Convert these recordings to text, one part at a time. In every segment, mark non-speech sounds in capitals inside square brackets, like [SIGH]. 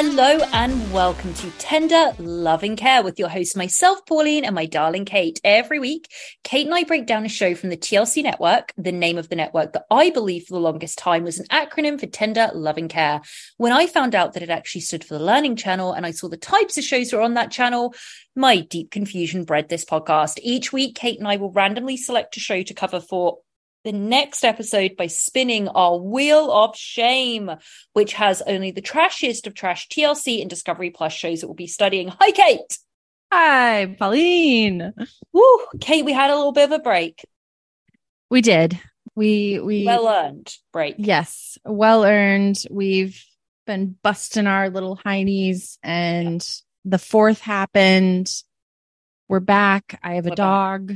Hello and welcome to Tender Loving Care with your host, myself, Pauline, and my darling Kate. Every week, Kate and I break down a show from the TLC network, the name of the network that I believe for the longest time was an acronym for Tender Loving Care. When I found out that it actually stood for the Learning Channel and I saw the types of shows that are on that channel, my deep confusion bred this podcast. Each week, Kate and I will randomly select a show to cover for the next episode by spinning our Wheel of Shame, which has only the trashiest of trash TLC and Discovery Plus shows that we'll be studying. Hi, Kate. Hi, Pauline. Woo, Kate, we had a little bit of a break. We did. We we well earned break. Yes, well earned. We've been busting our little heinies, and the fourth happened. We're back. I have a We're dog.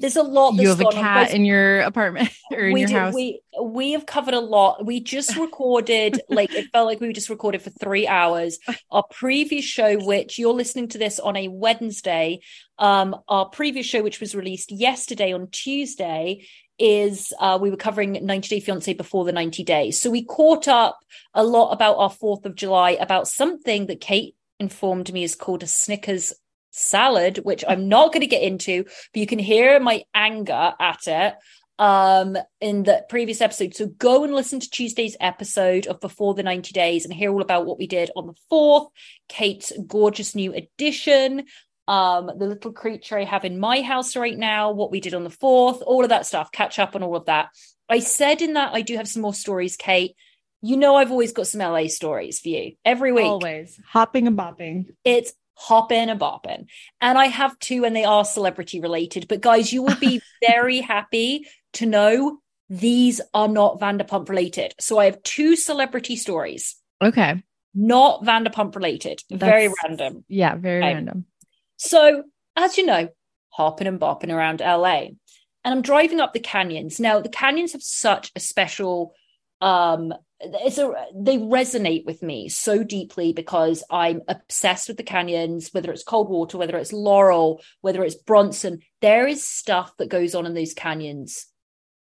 There's a lot. You have a cat in your apartment [LAUGHS] or in we your did- house. We we have covered a lot. We just [LAUGHS] recorded like it felt like we just recorded for three hours. Our previous show, which you're listening to this on a Wednesday, um, our previous show, which was released yesterday on Tuesday, is uh, we were covering 90 Day Fiance before the 90 days. So we caught up a lot about our Fourth of July, about something that Kate informed me is called a Snickers salad, which I'm not going to get into, but you can hear my anger at it um in the previous episode. So go and listen to tuesday's episode of before the 90 days and hear all about what we did on the fourth kate's gorgeous new addition um the little creature i have in my house right now what we did on the fourth all of that stuff. Catch up on all of that. I said in that i do have some more stories kate. You know i've always got some la stories for you every week. Always. Hopping and bopping. it's hopping and bopping. And I have two, and they are celebrity related. But guys, you will be [LAUGHS] very happy to know these are not Vanderpump related. So I have two celebrity stories, Okay. not Vanderpump related. Very random. Yeah, very Okay. random. So, as you know, hopping and bopping around LA. And I'm driving up the canyons. Now, the canyons have such a special um it's a they resonate with me so deeply because I'm obsessed with the canyons, whether it's Coldwater, whether it's Laurel, whether it's Bronson. There is stuff that goes on in those canyons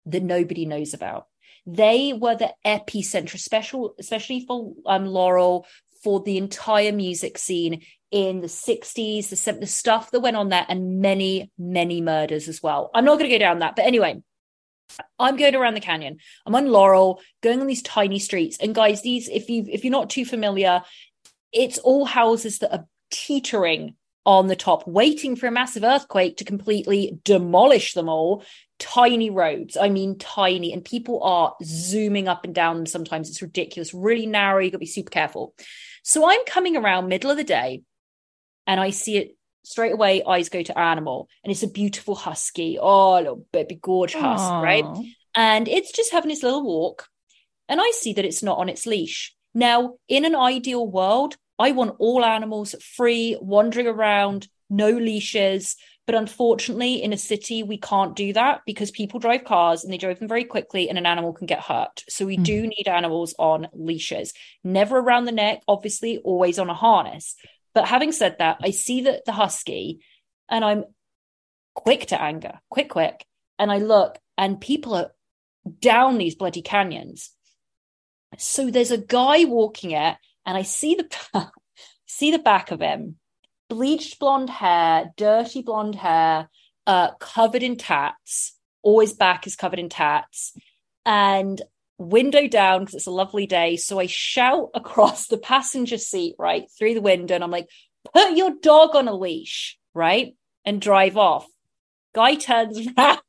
that nobody knows about. They were the epicenter, special, especially for um, Laurel, for the entire music scene in the 60s, the, the stuff that went on there, and many, many murders as well. I'm not going to go down that. But anyway, I'm going around the canyon. I'm on Laurel, going on these tiny streets. And guys, these, if you if you're not too familiar, it's all houses that are teetering on the top, waiting for a massive earthquake to completely demolish them all. Tiny roads, I mean, tiny, and people are zooming up and down them sometimes. It's ridiculous, really narrow. You've got to be super careful. So I'm coming around middle of the day and I see it straight away eyes go to animal and it's a beautiful husky. Oh little baby gorge husk right? And it's just having its little walk and i see that it's not on its leash. Now in an ideal world i want all animals free wandering around no leashes. But unfortunately in a city we can't do that because people drive cars and they drive them very quickly and an animal can get hurt. So we Mhm. do need animals on leashes. Never around the neck obviously always on a harness but having said that i see that the husky and i'm quick to anger quick quick. And i look and people are down these bloody canyons. So there's a guy walking it and i see the [LAUGHS] see the back of him bleached blonde hair dirty blonde hair uh covered in tats. Always back is covered in tats. And window down because it's a lovely day so i shout [LAUGHS] across the passenger seat right through the window and i'm like put your dog on a leash right and drive off guy turns [LAUGHS] around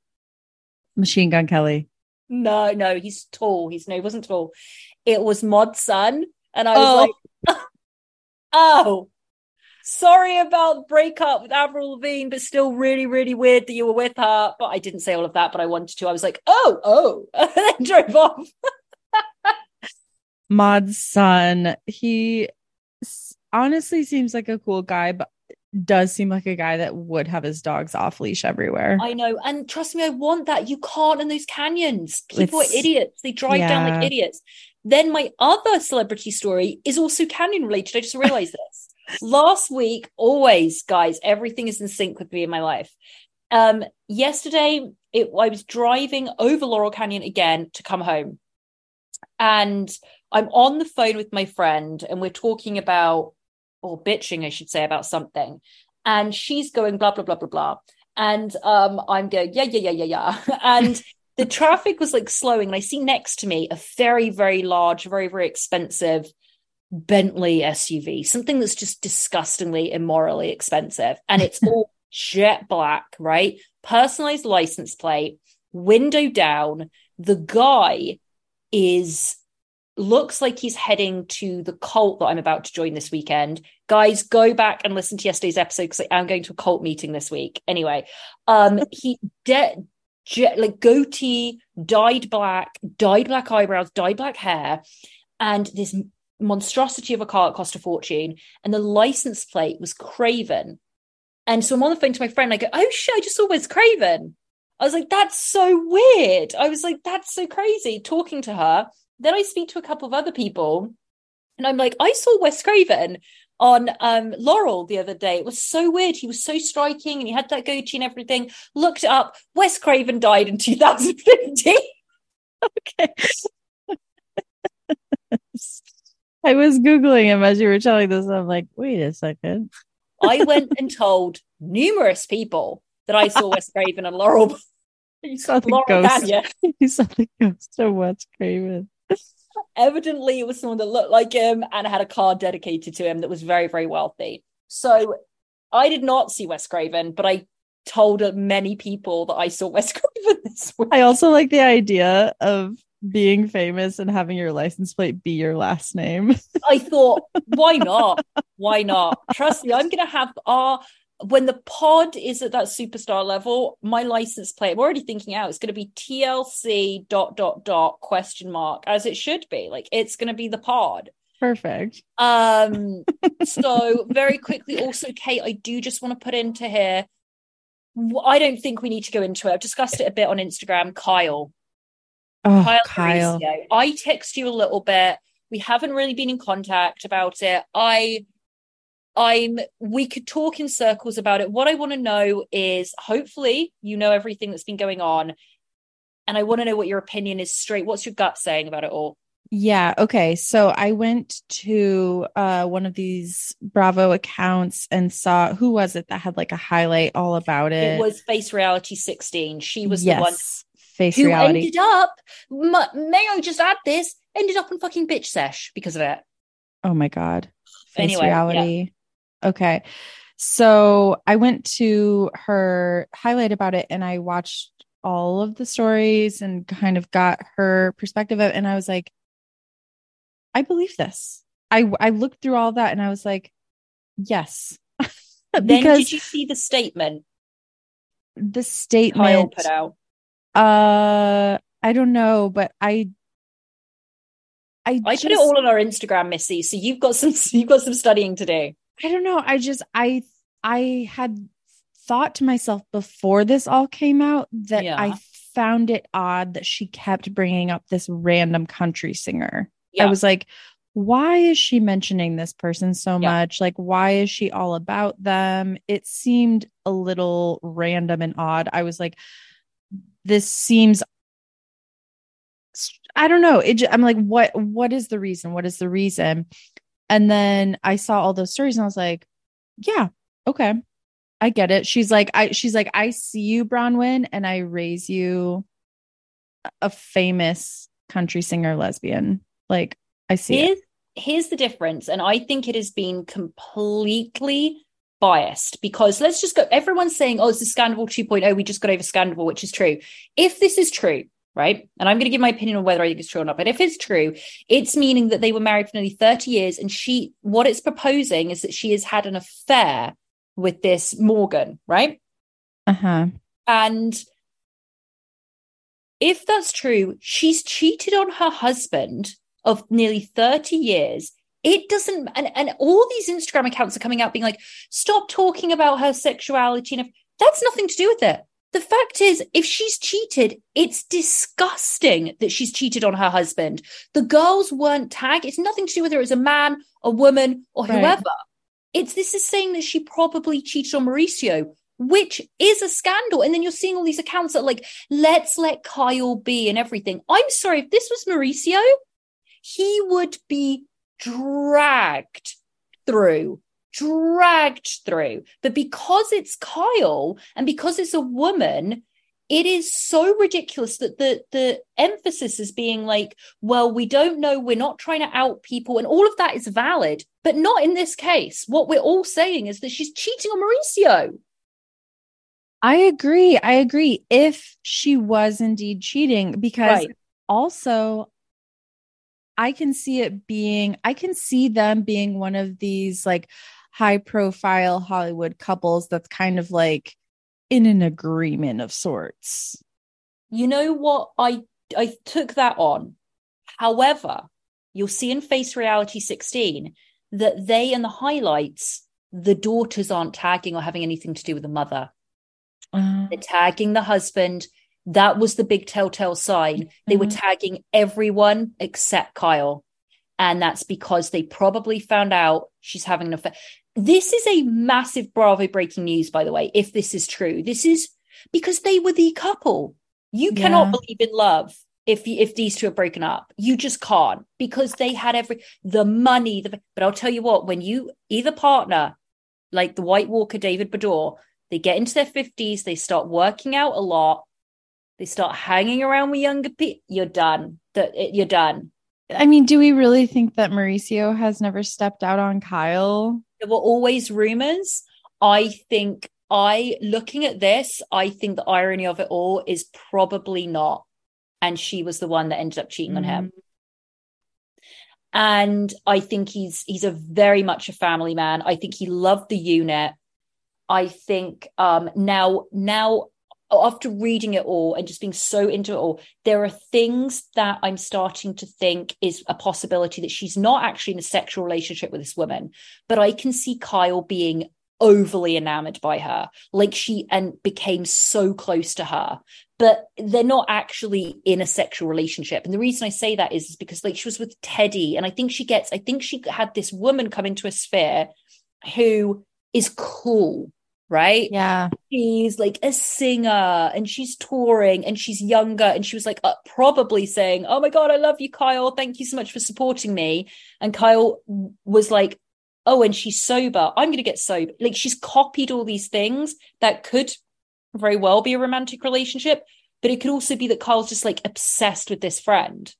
Machine Gun Kelly. no, no, he's tall. He's no, he wasn't tall. It was Mod Sun. And I was Oh. like, [LAUGHS] oh, sorry about the breakup with Avril Lavigne, but still really, really weird that you were with her. But I didn't say all of that, but I wanted to. I was like, oh, oh, [LAUGHS] and then drove off. [LAUGHS] Mod Sun. He honestly seems like a cool guy, but does seem like a guy that would have his dogs off leash everywhere. I know. And trust me, I want that. You can't in those canyons. People It's- are idiots. They drive down like idiots. Then my other celebrity story is also canyon related. I just realized this. Last week, always, guys, everything is in sync with me in my life. Um, yesterday, it, I was driving over Laurel Canyon again to come home. And I'm on the phone with my friend, and we're talking about, or bitching, I should say, about something. And she's going blah, blah, blah, blah, blah. And um, I'm going, yeah, yeah, yeah, yeah, yeah. [LAUGHS] And the traffic was like slowing. And I see next to me a very, very large, very, very expensive Bentley SUV, something that's just disgustingly immorally expensive. And it's all [LAUGHS] jet black, right? Personalized license plate, window down. The guy is looks like he's heading to the cult that I'm about to join this weekend. Guys, go back and listen to yesterday's episode because I'm going to a cult meeting this week. Anyway, um, he de- jet like goatee, dyed black, dyed black eyebrows, dyed black hair, and this monstrosity of a car that cost a fortune. And the license plate was Craven. And so I'm on the phone to my friend. I go, "Oh shit! I just saw Wes Craven." I was like, "That's so weird." I was like, "That's so crazy." Talking to her, then I speak to a couple of other people, and I'm like, "I saw Wes Craven." On um, Laurel the other day. It was so weird. He was so striking and he had that goatee and everything. Looked up. Wes Craven died in [LAUGHS] 2015. okay. I was Googling him as you were telling this. I'm like, wait a second. I went and told numerous people that I saw Wes Craven and Laurel. [LAUGHS] You saw the Laurel ghost. [LAUGHS] You saw the ghost of Wes Craven. Evidently, it was someone that looked like him and had a car dedicated to him that was very, very wealthy. So I did not see Wes Craven, but I told many people that I saw Wes [LAUGHS] Craven this week. I also like the idea of being famous and having your license plate be your last name. [LAUGHS] I thought, why not? Why not? Trust me, I'm going to have our when the pod is at that superstar level, my license plate. I'm already thinking out. It's going to be TLC dot dot dot question mark as it should be. Like it's going to be the pod. Perfect. Um. [LAUGHS] so very quickly, also, Kate, I do just want to put into here. I don't think we need to go into it. I've discussed it a bit on Instagram. Kyle, Oh, Kyle, Kyle. Mauricio. I text you a little bit. We haven't really been in contact about it. I I'm we could talk in circles about it. What I want to know is hopefully you know everything that's been going on. And I want to know what your opinion is straight. What's your gut saying about it all? Yeah. Okay. So I went to uh, one of these Bravo accounts and saw who was it that had like a highlight all about it. It was Face Reality 16. She was yes. the one Face who reality. ended up, may I just add this, ended up in fucking bitch sesh because of it. Oh my God. Face Anyway, yeah. reality. Okay. So I went to her highlight about it and I watched all of the stories and kind of got her perspective of it. And I was like, I believe this. I I looked through all that and I was like, yes. [LAUGHS] then did you see the statement the Kyle statement put out? Uh I don't know, but I I I just, put it all on our Instagram, Missy. So you've got some [LAUGHS] you've got some studying to do. I don't know. I just I I had thought to myself before this all came out that Yeah. I found it odd that she kept bringing up this random country singer. Yeah. I was like, why is she mentioning this person so Yeah. much? Like, why is she all about them? It seemed a little random and odd. I was like, this seems. I don't know. It. ju- I'm like, what? What is the reason? What is the reason? And then I saw all those stories, and I was like, yeah, okay, I get it. She's like, I. She's like, I see you, Bronwyn, and I raise you a famous country singer lesbian. Like, I see it. Here's here's the difference, and I think it has been completely biased because let's just go. Everyone's saying, "Oh, it's a Scandal 2.0." We just got over Scandal, which is true. If this is true, right, and I'm going to give my opinion on whether I think it's true or not, but if it's true, it's meaning that they were married for nearly 30 years, and she, what it's proposing is that she has had an affair with this Morgan, right? Uh huh. And if that's true, she's cheated on her husband of nearly 30 years. It doesn't, and, and all these Instagram accounts are coming out being like, stop talking about her sexuality. And if, that's nothing to do with it. The fact is, if she's cheated, it's disgusting that she's cheated on her husband. The girls weren't tagged. It's nothing to do with her as a man, a woman, or Right. whoever. It's this is saying that she probably cheated on Mauricio, which is a scandal. And then you're seeing all these accounts that are like, let's let Kyle be and everything. I'm sorry, if this was Mauricio, he would be dragged through, dragged through. But because it's Kyle and because it's a woman, it is so ridiculous that the the emphasis is being like, well, we don't know, we're not trying to out people, and all of that is valid, but not in this case. What we're all saying is that she's cheating on Mauricio. I agree. I agree. If she was indeed cheating, because Right. also I can see it being, I can see them being one of these like high profile Hollywood couples that's kind of like in an agreement of sorts. You know what? I I took that on. However, you'll see in Face Reality 16 that they and the highlights, the daughters aren't tagging or having anything to do with the mother. Uh, They're tagging the husband. That was the big telltale sign. They were Mhm. tagging everyone except Kyle. And that's because they probably found out she's having an affair. This is a massive Bravo breaking news, by the way, if this is true. This is because they were the couple. You cannot Yeah. believe in love if you, if these two are broken up. You just can't because they had every the money. The, but I'll tell you what, when you either partner, like the White Walker David Bador, they get into their 50s, they start working out a lot, they start hanging around with younger people, you're done. That you're done. I mean, do we really think that Mauricio has never stepped out on Kyle? There were always rumors. I think I looking at this, I think the irony of it all is probably not. And she was the one that ended up cheating on him. and I think he's he's a very much a family man. I think he loved the unit. I think um now now Oh, after reading it all and just being so into it all, there are things that I'm starting to think is a possibility that she's not actually in a sexual relationship with this woman, but I can see Kyle being overly enamored by her, like she and became so close to her but they're not actually in a sexual relationship. And the reason I say that is, is because like she was with Teddy, and I think she gets, I think she had this woman come into a sphere who is cool, right? Yeah. She's like a singer and she's touring and she's younger. And she was like, uh, probably saying, Oh my God, I love you, Kyle. Thank you so much for supporting me. And Kyle was like, Oh, and she's sober. I'm going to get sober. Like she's copied all these things that could very well be a romantic relationship, but it could also be that Kyle's just like obsessed with this friend.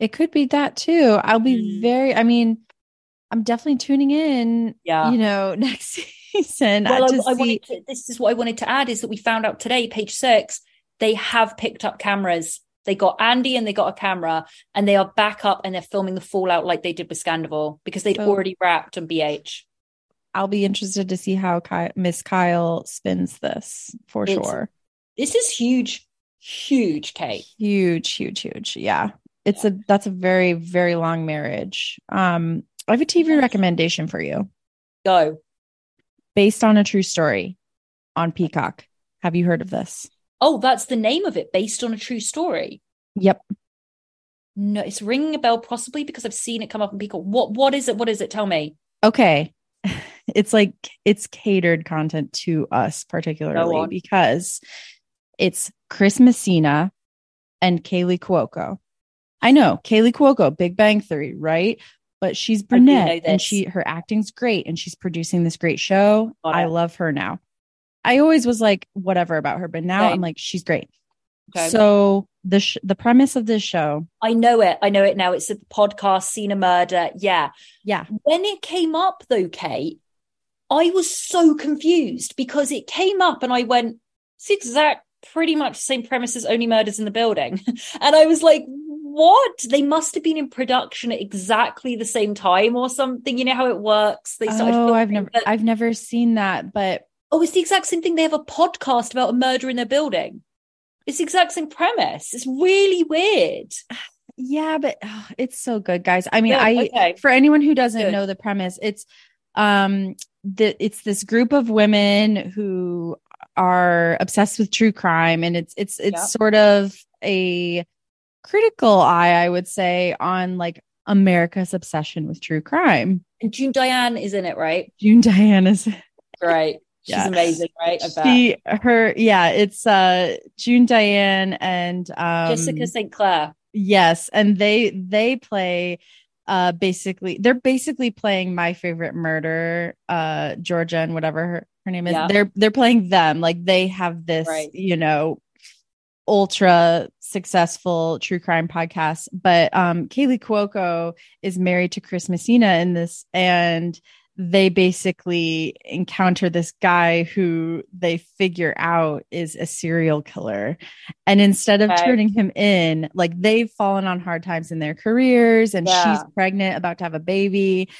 It could be that too. I'll be Mm. very, I mean, I'm definitely tuning in, Yeah. you know, [LAUGHS] next season. Well, I, I see- wanted to, this is what I wanted to add is that we found out today, page six, they have picked up cameras. They got Andy and they got a camera and they are back up and they're filming the fallout like they did with Scandoval because they'd Oh. already wrapped on BH. I'll be interested to see how Ky- Miss Kyle spins this for It's- sure. This is huge, huge, Kate. Huge, huge, huge. Yeah. It's a that's a very, very long marriage. Um, I have a TV recommendation for you Go. Based on a true story on Peacock. Have you heard of this? Oh, that's the name of it, based on a true story. Yep. No, it's ringing a bell, possibly because I've seen it come up in Peacock. What? What is it? What is it? Tell me. Okay. [LAUGHS] It's like it's catered content to us particularly because it's Chris Messina and Kaley Cuoco. I know Kaley Cuoco, Big Bang Theory, right? But she's brunette and she her acting's great and she's producing this great show. I love her now. I always was like whatever about her, but now. I'm like she's great. Okay. So the sh- the premise of this show, I know it. I know it now. It's a podcast, Seen a Murder. Yeah. yeah, When it came up, though, Kate, I was so confused because it came up and I went, it's exact, pretty much the same premise as Only Murders in the Building. [LAUGHS] And I was like, what? They must have been in production at exactly the same time or something. You know how it works? They started oh, I've never but- I've never seen that, but oh, it's the exact same thing. They have a podcast about a murder in their building. It's the exact same premise. It's really weird. Yeah, but oh, it's so good, guys. I mean, I okay. for anyone who doesn't Good. know the premise, it's um the it's this group of women who are obsessed with true crime and it's it's it's Yeah. sort of a critical eye, I would say, on like America's obsession with true crime. And June Diane is in it, right? June Diane is Great. She's Yeah. amazing, right? She her yeah, it's uh June Diane and um Jessica St. Clair. Yes, and they they play uh basically they're basically playing my favorite murder uh Georgia and whatever her, her name is. Yeah. They're they're playing them like they have this, Right. you know, ultra successful true crime podcast, but um Kaley Cuoco is married to Chris Messina in this and they basically encounter this guy who they figure out is a serial killer. And instead of Okay. turning him in, like they've fallen on hard times in their careers and Yeah. she's pregnant, about to have a baby.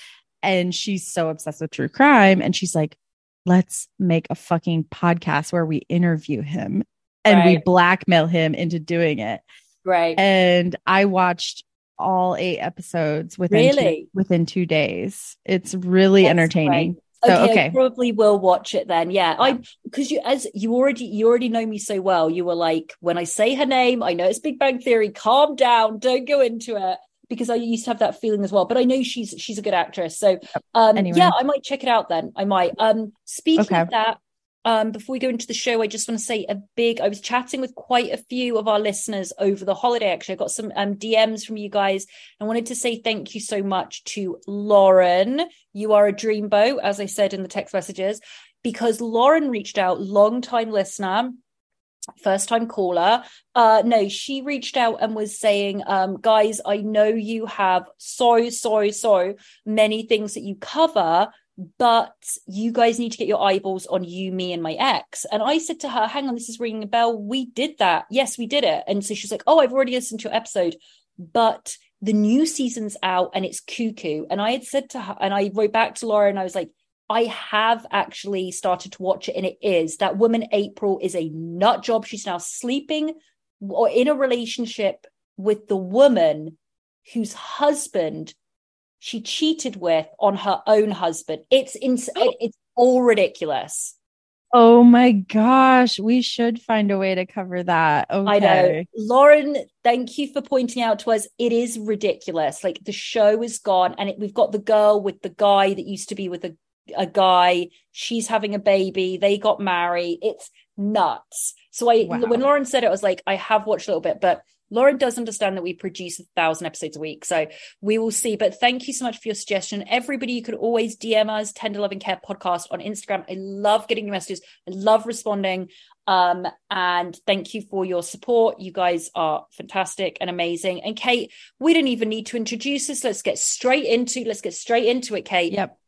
And she's so obsessed with true crime. And she's like, let's make a fucking podcast where we interview him and we blackmail him into doing it. Right. And I watched all eight episodes within two, within two days. It's really That's entertaining. great. So okay, probably will watch it then. Yeah, I because you as you already you already know me so well. You were like, when I say her name, I know it's Big Bang Theory. Calm down, don't go into it because I used to have that feeling as well. But I know she's she's a good actress, so um, Anyway. yeah, I might check it out then. I might. Um, speaking Okay. of that, um, before we go into the show, I just want to say a big. I was chatting with quite a few of our listeners over the holiday. Actually, I got some um, DMs from you guys. I wanted to say thank you so much to Lauren. You are a dreamboat, as I said in the text messages, because Lauren reached out, long time listener, first time caller. Uh, no, she reached out and was saying, um, guys, I know you have so, so, so many things that you cover, but you guys need to get your eyeballs on you, me, and my ex. And I said to her, hang on, this is ringing a bell. We did that. Yes, we did it. And so she's like, oh, I've already listened to your episode, but the new season's out and it's cuckoo. And I had said to her, and I wrote back to Laura and I was like, I have actually started to watch it, and it is that woman, April, is a nut job. She's now sleeping or in a relationship with the woman whose husband she cheated with on her own husband. It's ins- it- it's all ridiculous. Oh my gosh, we should find a way to cover that. Okay. I know. Lauren, thank you for pointing out to us. It is ridiculous. Like the show is gone, and it, we've got the girl with the guy that used to be with a, a guy. She's having a baby. They got married. It's nuts. So I, Wow. when Lauren said it, I was like, I have watched a little bit, but Lauren does understand that we produce a thousand episodes a week. So we will see. But thank you so much for your suggestion. Everybody, you could always DM us, Tender Loving Care Podcast on Instagram. I love getting your messages. I love responding. Um, and thank you for your support. You guys are fantastic and amazing. And Kate, we don't even need to introduce us. Let's get straight into let's get straight into it, Kate. Yep.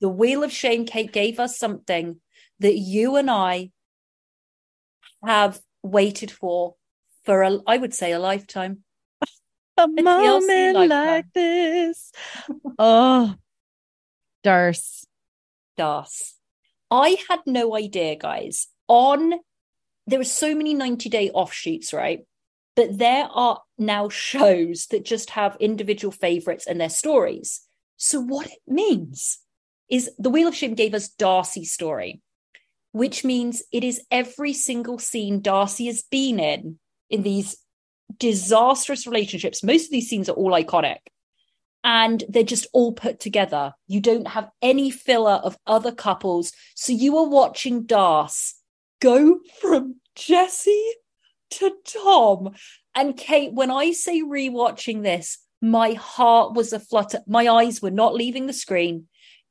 The Wheel of Shame, Kate gave us something that you and I have waited for for a, I would say a lifetime. A moment lifetime. like this. Oh, Darce. Das. I had no idea, guys. On there are so many 90 day offshoots, right? But there are now shows that just have individual favorites and their stories. So, what it means is the Wheel of Shame gave us Darcey's story, which means it is every single scene Darcey has been in, in these disastrous relationships. Most of these scenes are all iconic and they're just all put together. You don't have any filler of other couples. So you are watching Darcey go from Jesse to Tom. And Kate, when I say rewatching this, my heart was a flutter. My eyes were not leaving the screen.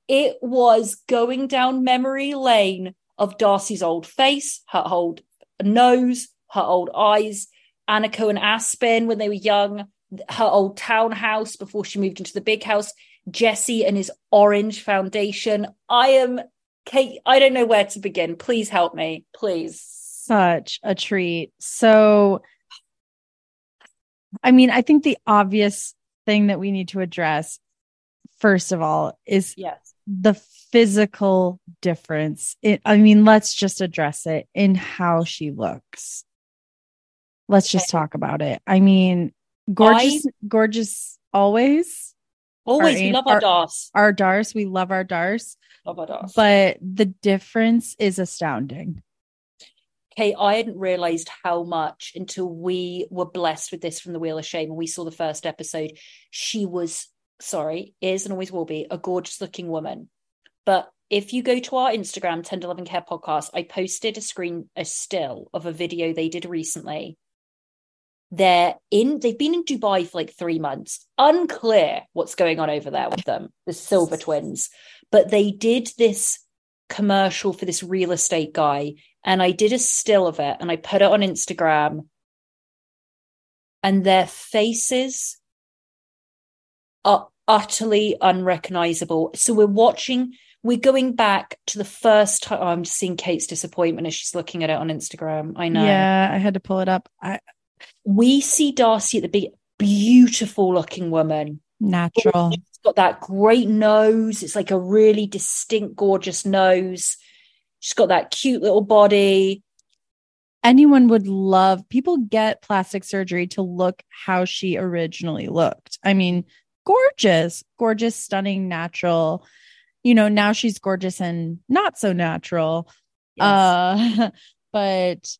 It was going down memory lane of Darcey's old face, her old nose, her old eyes, Aniko and Aspen when they were young, her old townhouse before she moved into the big house, Jesse and his orange foundation. I am Kate, I don't know where to begin. Please help me, please. Such a treat. So, I mean, I think the obvious thing that we need to address, first of all, is yes. the physical difference. It, I mean, let's just address it in how she looks. Let's just talk about it. I mean, gorgeous, I, gorgeous always. Always, our, we love our, our Darce. Our Darce, we love our Darce. Love our Darce. But the difference is astounding. Okay, I hadn't realized how much until we were blessed with this from the Wheel of Shame and we saw the first episode. She was, sorry, is and always will be a gorgeous looking woman. But if you go to our Instagram, Tender Loving Care Podcast, I posted a screen, a still of a video they did recently they're in they've been in dubai for like three months. Unclear what's going on over there with them the silver twins. But they did this commercial for this real estate guy and i did a still of it and i put it on instagram. And their faces are utterly unrecognizable. So we're watching we're going back to the first time oh, i'm seeing kate's disappointment as she's looking at it on instagram. I know. Yeah i had to pull it up. I we see Darcey at the big, beautiful looking woman. Natural. She's got that great nose. It's like a really distinct, gorgeous nose. She's got that cute little body. Anyone would love, people get plastic surgery to look how she originally looked. I mean, gorgeous, gorgeous, stunning, natural. You know, now she's gorgeous and not so natural. Yes. Uh, [LAUGHS] but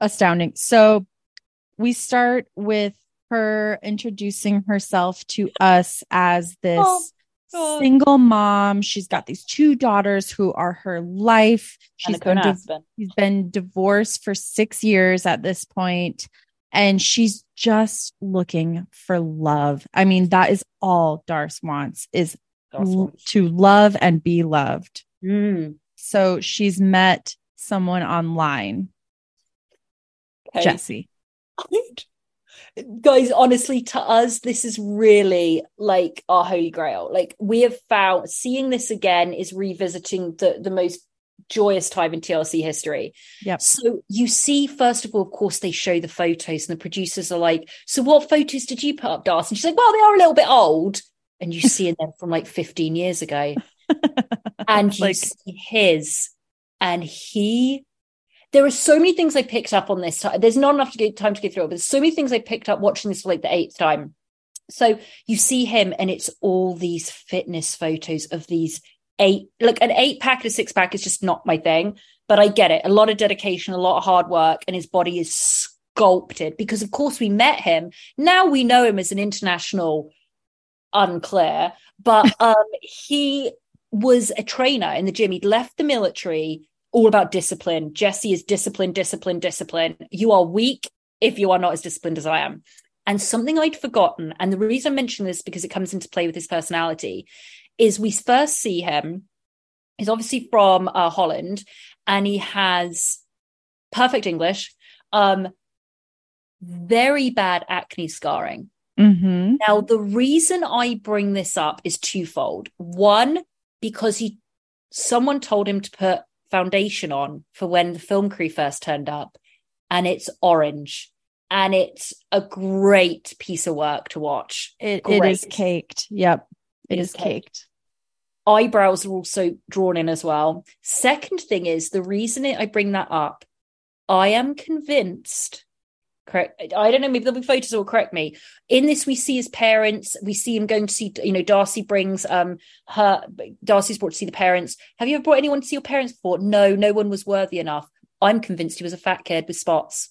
astounding. So we start with her introducing herself to us as this oh, oh. single mom. She's got these two daughters who are her life. She's been, she's been divorced for six years at this point, and she's just looking for love. I mean, that is all Darce wants is wants. to love and be loved. Mm. So she's met someone online, okay. Jesse guys honestly to us this is really like our holy grail like we have found seeing this again is revisiting the the most joyous time in TLC history. Yeah. So you see, first of all, of course, they show the photos, and the producers are like, "So what photos did you put up, Darcey?" And she's like, "Well, they are a little bit old," and you see them from like 15 years ago, [LAUGHS] and you like... see his, and he there are so many things I picked up on this. There's not enough to get time to go through it, but there's so many things I picked up watching this for like the eighth time. So you see him, and it's all these fitness photos of these eight. Look, an eight pack and a six pack is just not my thing, but I get it. A lot of dedication, a lot of hard work, and his body is sculpted because, of course, we met him. Now we know him as an international, unclear, but [LAUGHS] um, he was a trainer in the gym. He'd left the military all about discipline. Jesse is discipline, discipline, discipline. You are weak if you are not as disciplined as I am. And something I'd forgotten, and the reason I mention this because it comes into play with his personality, is we first see him. He's obviously from uh, Holland, and he has perfect English, um, very bad acne scarring. Mm-hmm. Now, the reason I bring this up is twofold. One, because he someone told him to put foundation on for when the film crew first turned up, and it's orange. And it's a great piece of work to watch. It, it is caked. Yep. it, is caked. caked. eyebrows are also drawn in as well. Second thing is the reason I bring that up, I am convinced. Correct. I don't know. Maybe there'll be photos or correct me. In this, we see his parents. We see him going to see. You know, Darcey brings um her. Darcey's brought to see the parents. Have you ever brought anyone to see your parents before? No, no one was worthy enough. I'm convinced he was a fat kid with spots.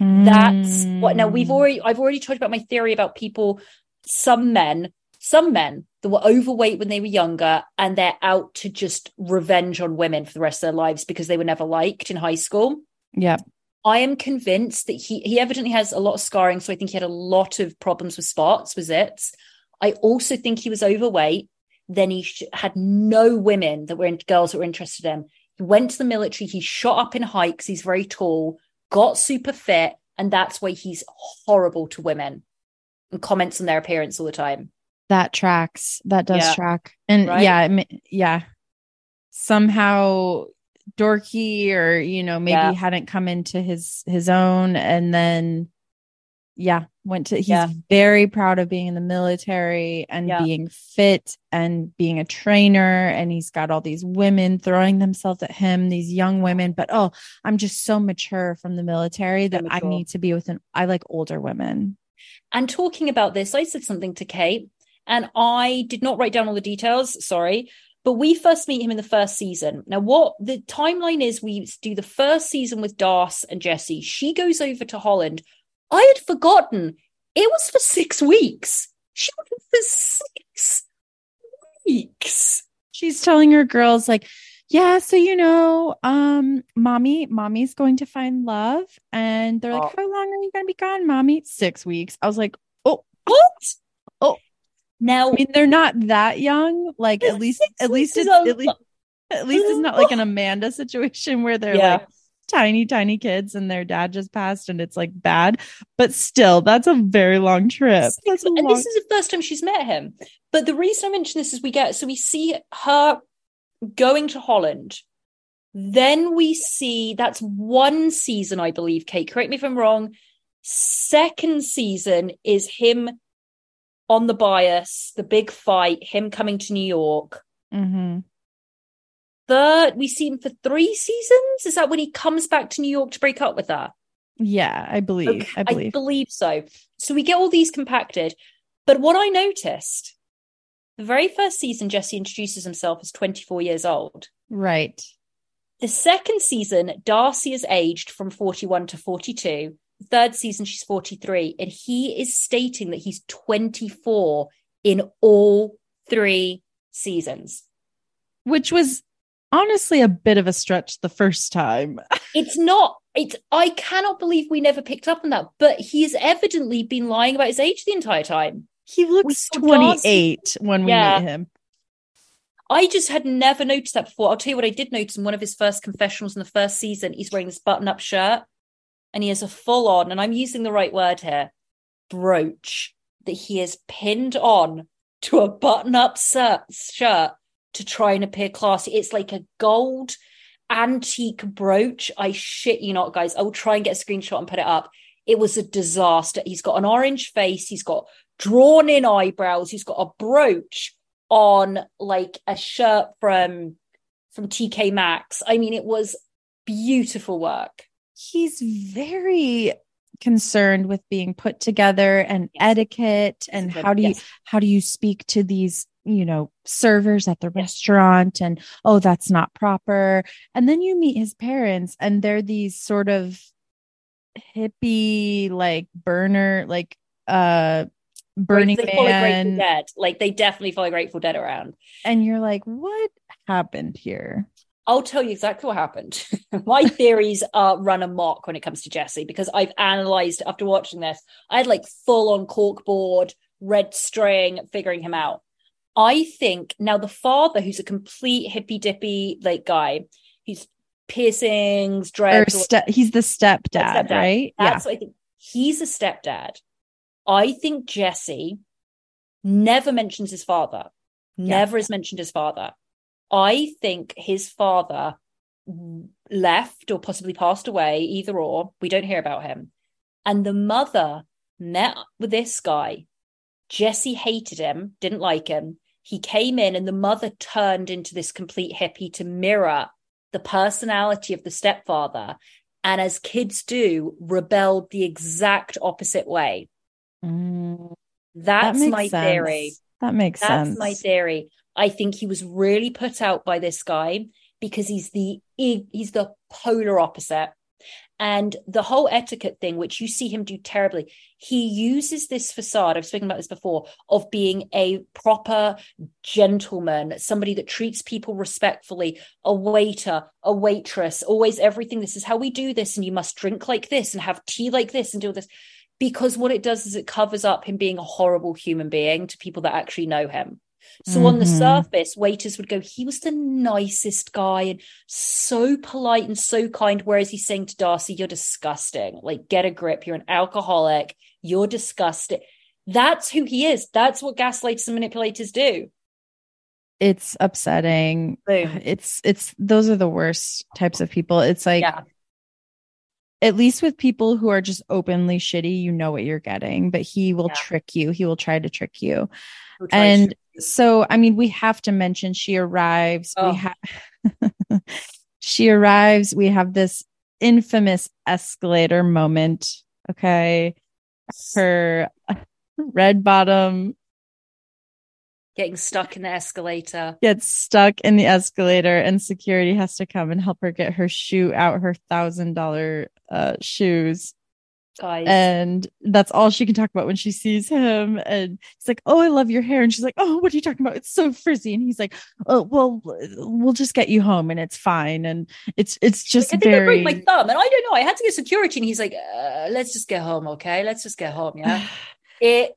Mm. That's what. Now we've already. I've already talked about my theory about people. Some men some men that were overweight when they were younger and they're out to just revenge on women for the rest of their lives because they were never liked in high school. Yeah. I am convinced that he he evidently has a lot of scarring, so I think he had a lot of problems with spots, was it? I also think he was overweight. Then he sh- had no women that were in, girls that were interested in him. He went to the military. He shot up in height because he's very tall. Got super fit, and that's why he's horrible to women and comments on their appearance all the time. That tracks. That does yeah. track. And right? yeah, yeah. Somehow dorky or you know maybe yeah. hadn't come into his his own and then yeah went to he's yeah. very proud of being in the military and yeah. being fit and being a trainer and he's got all these women throwing themselves at him these young women but oh i'm just so mature from the military that i need to be with an i like older women and talking about this i said something to kate and I did not write down all the details, sorry. But we first meet him in the first season. Now, what the timeline is, we do the first season with Darce and Jesse. She goes over to Holland. I had forgotten it was for six weeks. She went for six weeks. She's telling her girls, like, yeah, so you know, um, mommy, mommy's going to find love. And they're like, oh. How long are you gonna be gone, mommy? Six weeks. I was like, Oh, what? Now, I mean, they're not that young. Like at [LAUGHS] least, at least it's at least, at least it's not like an Amanda situation where they're yeah. like tiny, tiny kids and their dad just passed and it's like bad. But still, that's a very long trip. and long- this is the first time she's met him. But the reason I mention this is we get so we see her going to Holland. Then we see that's one season, I believe. Kate, correct me if I'm wrong. Second season is him on the bias, the big fight, him coming to New York. Mm-hmm. Third, we see him for three seasons. Is that when he comes back to New York to break up with her? Yeah, I believe. Okay, I believe. I believe so. So we get all these compacted. But what I noticed, the very first season, Jesse introduces himself as 24 years old. Right. The second season, Darcey is aged from 41 to 42 third season she's 43 and he is stating that he's 24 in all three seasons which was honestly a bit of a stretch the first time [LAUGHS] it's not it's i cannot believe we never picked up on that but he's evidently been lying about his age the entire time he looks 28 Darcey. when we yeah. meet him I just had never noticed that before. I'll tell you what I did notice in one of his first confessionals in the first season. He's wearing this button up shirt and he has a full on, and I'm using the right word here, brooch that he has pinned on to a button up shirt to try and appear classy. It's like a gold antique brooch. I shit you not, guys. I will try and get a screenshot and put it up. It was a disaster. He's got an orange face, he's got drawn in eyebrows, he's got a brooch on like a shirt from from TK Maxx. I mean, it was beautiful work he's very concerned with being put together and yes. etiquette and how do you yes. how do you speak to these you know servers at the yes. restaurant and oh that's not proper and then you meet his parents and they're these sort of hippie like burner like uh burning they man dead. like they definitely follow grateful dead around and you're like what happened here I'll tell you exactly what happened. [LAUGHS] My theories are run amok when it comes to Jesse because I've analyzed after watching this. I had like full on corkboard, red string, figuring him out. I think now the father, who's a complete hippy dippy like guy, he's piercings, dreads. Ste- he's the stepdad, stepdad. right? That's yeah. what I think. He's a stepdad. I think Jesse never mentions his father. Never yeah. has mentioned his father. I think his father left or possibly passed away, either or. We don't hear about him. And the mother met with this guy. Jesse hated him, didn't like him. he came in and the mother turned into this complete hippie to mirror the personality of the stepfather and as kids do rebelled the exact opposite way Mm, that's that my sense. theory That makes that's sense. my theory i think he was really put out by this guy because he's the he's the polar opposite. And the whole etiquette thing which you see him do terribly he uses this facade i've spoken about this before of being a proper gentleman somebody that treats people respectfully a waiter a waitress always everything. This is how we do this and you must drink like this and have tea like this and do this. Because what it does is it covers up him being a horrible human being to people that actually know him so on the Mhm. surface, waiters would go, he was the nicest guy and so polite and so kind. Whereas he's saying to Darcey, you're disgusting. Like, get a grip. You're an alcoholic. You're disgusting. That's who he is. That's what gaslighters and manipulators do. it's upsetting. Boom. It's it's those are the worst types of people. It's like yeah. at least with people who are just openly shitty, you know what you're getting, but he will Yeah. trick you. He will try to trick you. And so, I mean, we have to mention she arrives. Oh. We have [LAUGHS] she arrives. We have this infamous escalator moment. Okay. Her red bottom getting stuck in the escalator. gets stuck in the escalator and security has to come and help her get her shoe out her thousand dollar uh shoes Guys. and that's all she can talk about when she sees him and he's like oh i love your hair and she's like oh what are you talking about it's so frizzy and he's like oh well we'll just get you home and it's fine and it's it's just I think I very broke my thumb, and I don't know. I had to get security, and he's like, uh, "Let's just get home, okay? Let's just get home." Yeah. [SIGHS] it.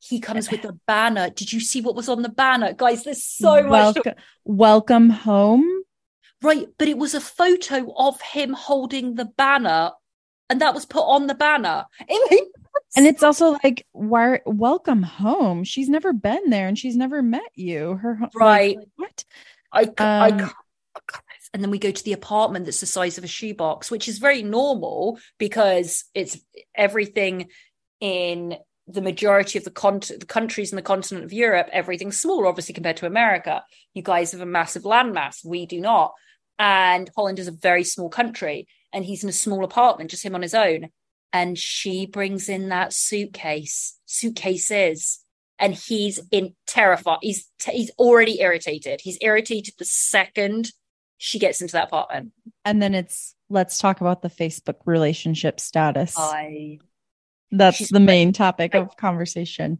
He comes with a banner. Did you see what was on the banner, guys? There's so much. welcome, welcome home Right, but it was a photo of him holding the banner, and that was put on the banner. It- and it's also like why welcome home she's never been there and she's never met you her ho- like, Right. what I, c- I Um, and then we go to the apartment that's the size of a shoebox, which is very normal because it's everything in the majority of the, con- the countries in the continent of Europe, everything's smaller, obviously, compared to America. You guys have a massive landmass. We do not. And Holland is a very small country, and he's in a small apartment, just him on his own. And she brings in that suitcase, suitcases, and he's in terrified. He's he's already irritated. He's irritated the second she gets into that apartment. and then it's let's talk about the facebook relationship status I that's the main topic of conversation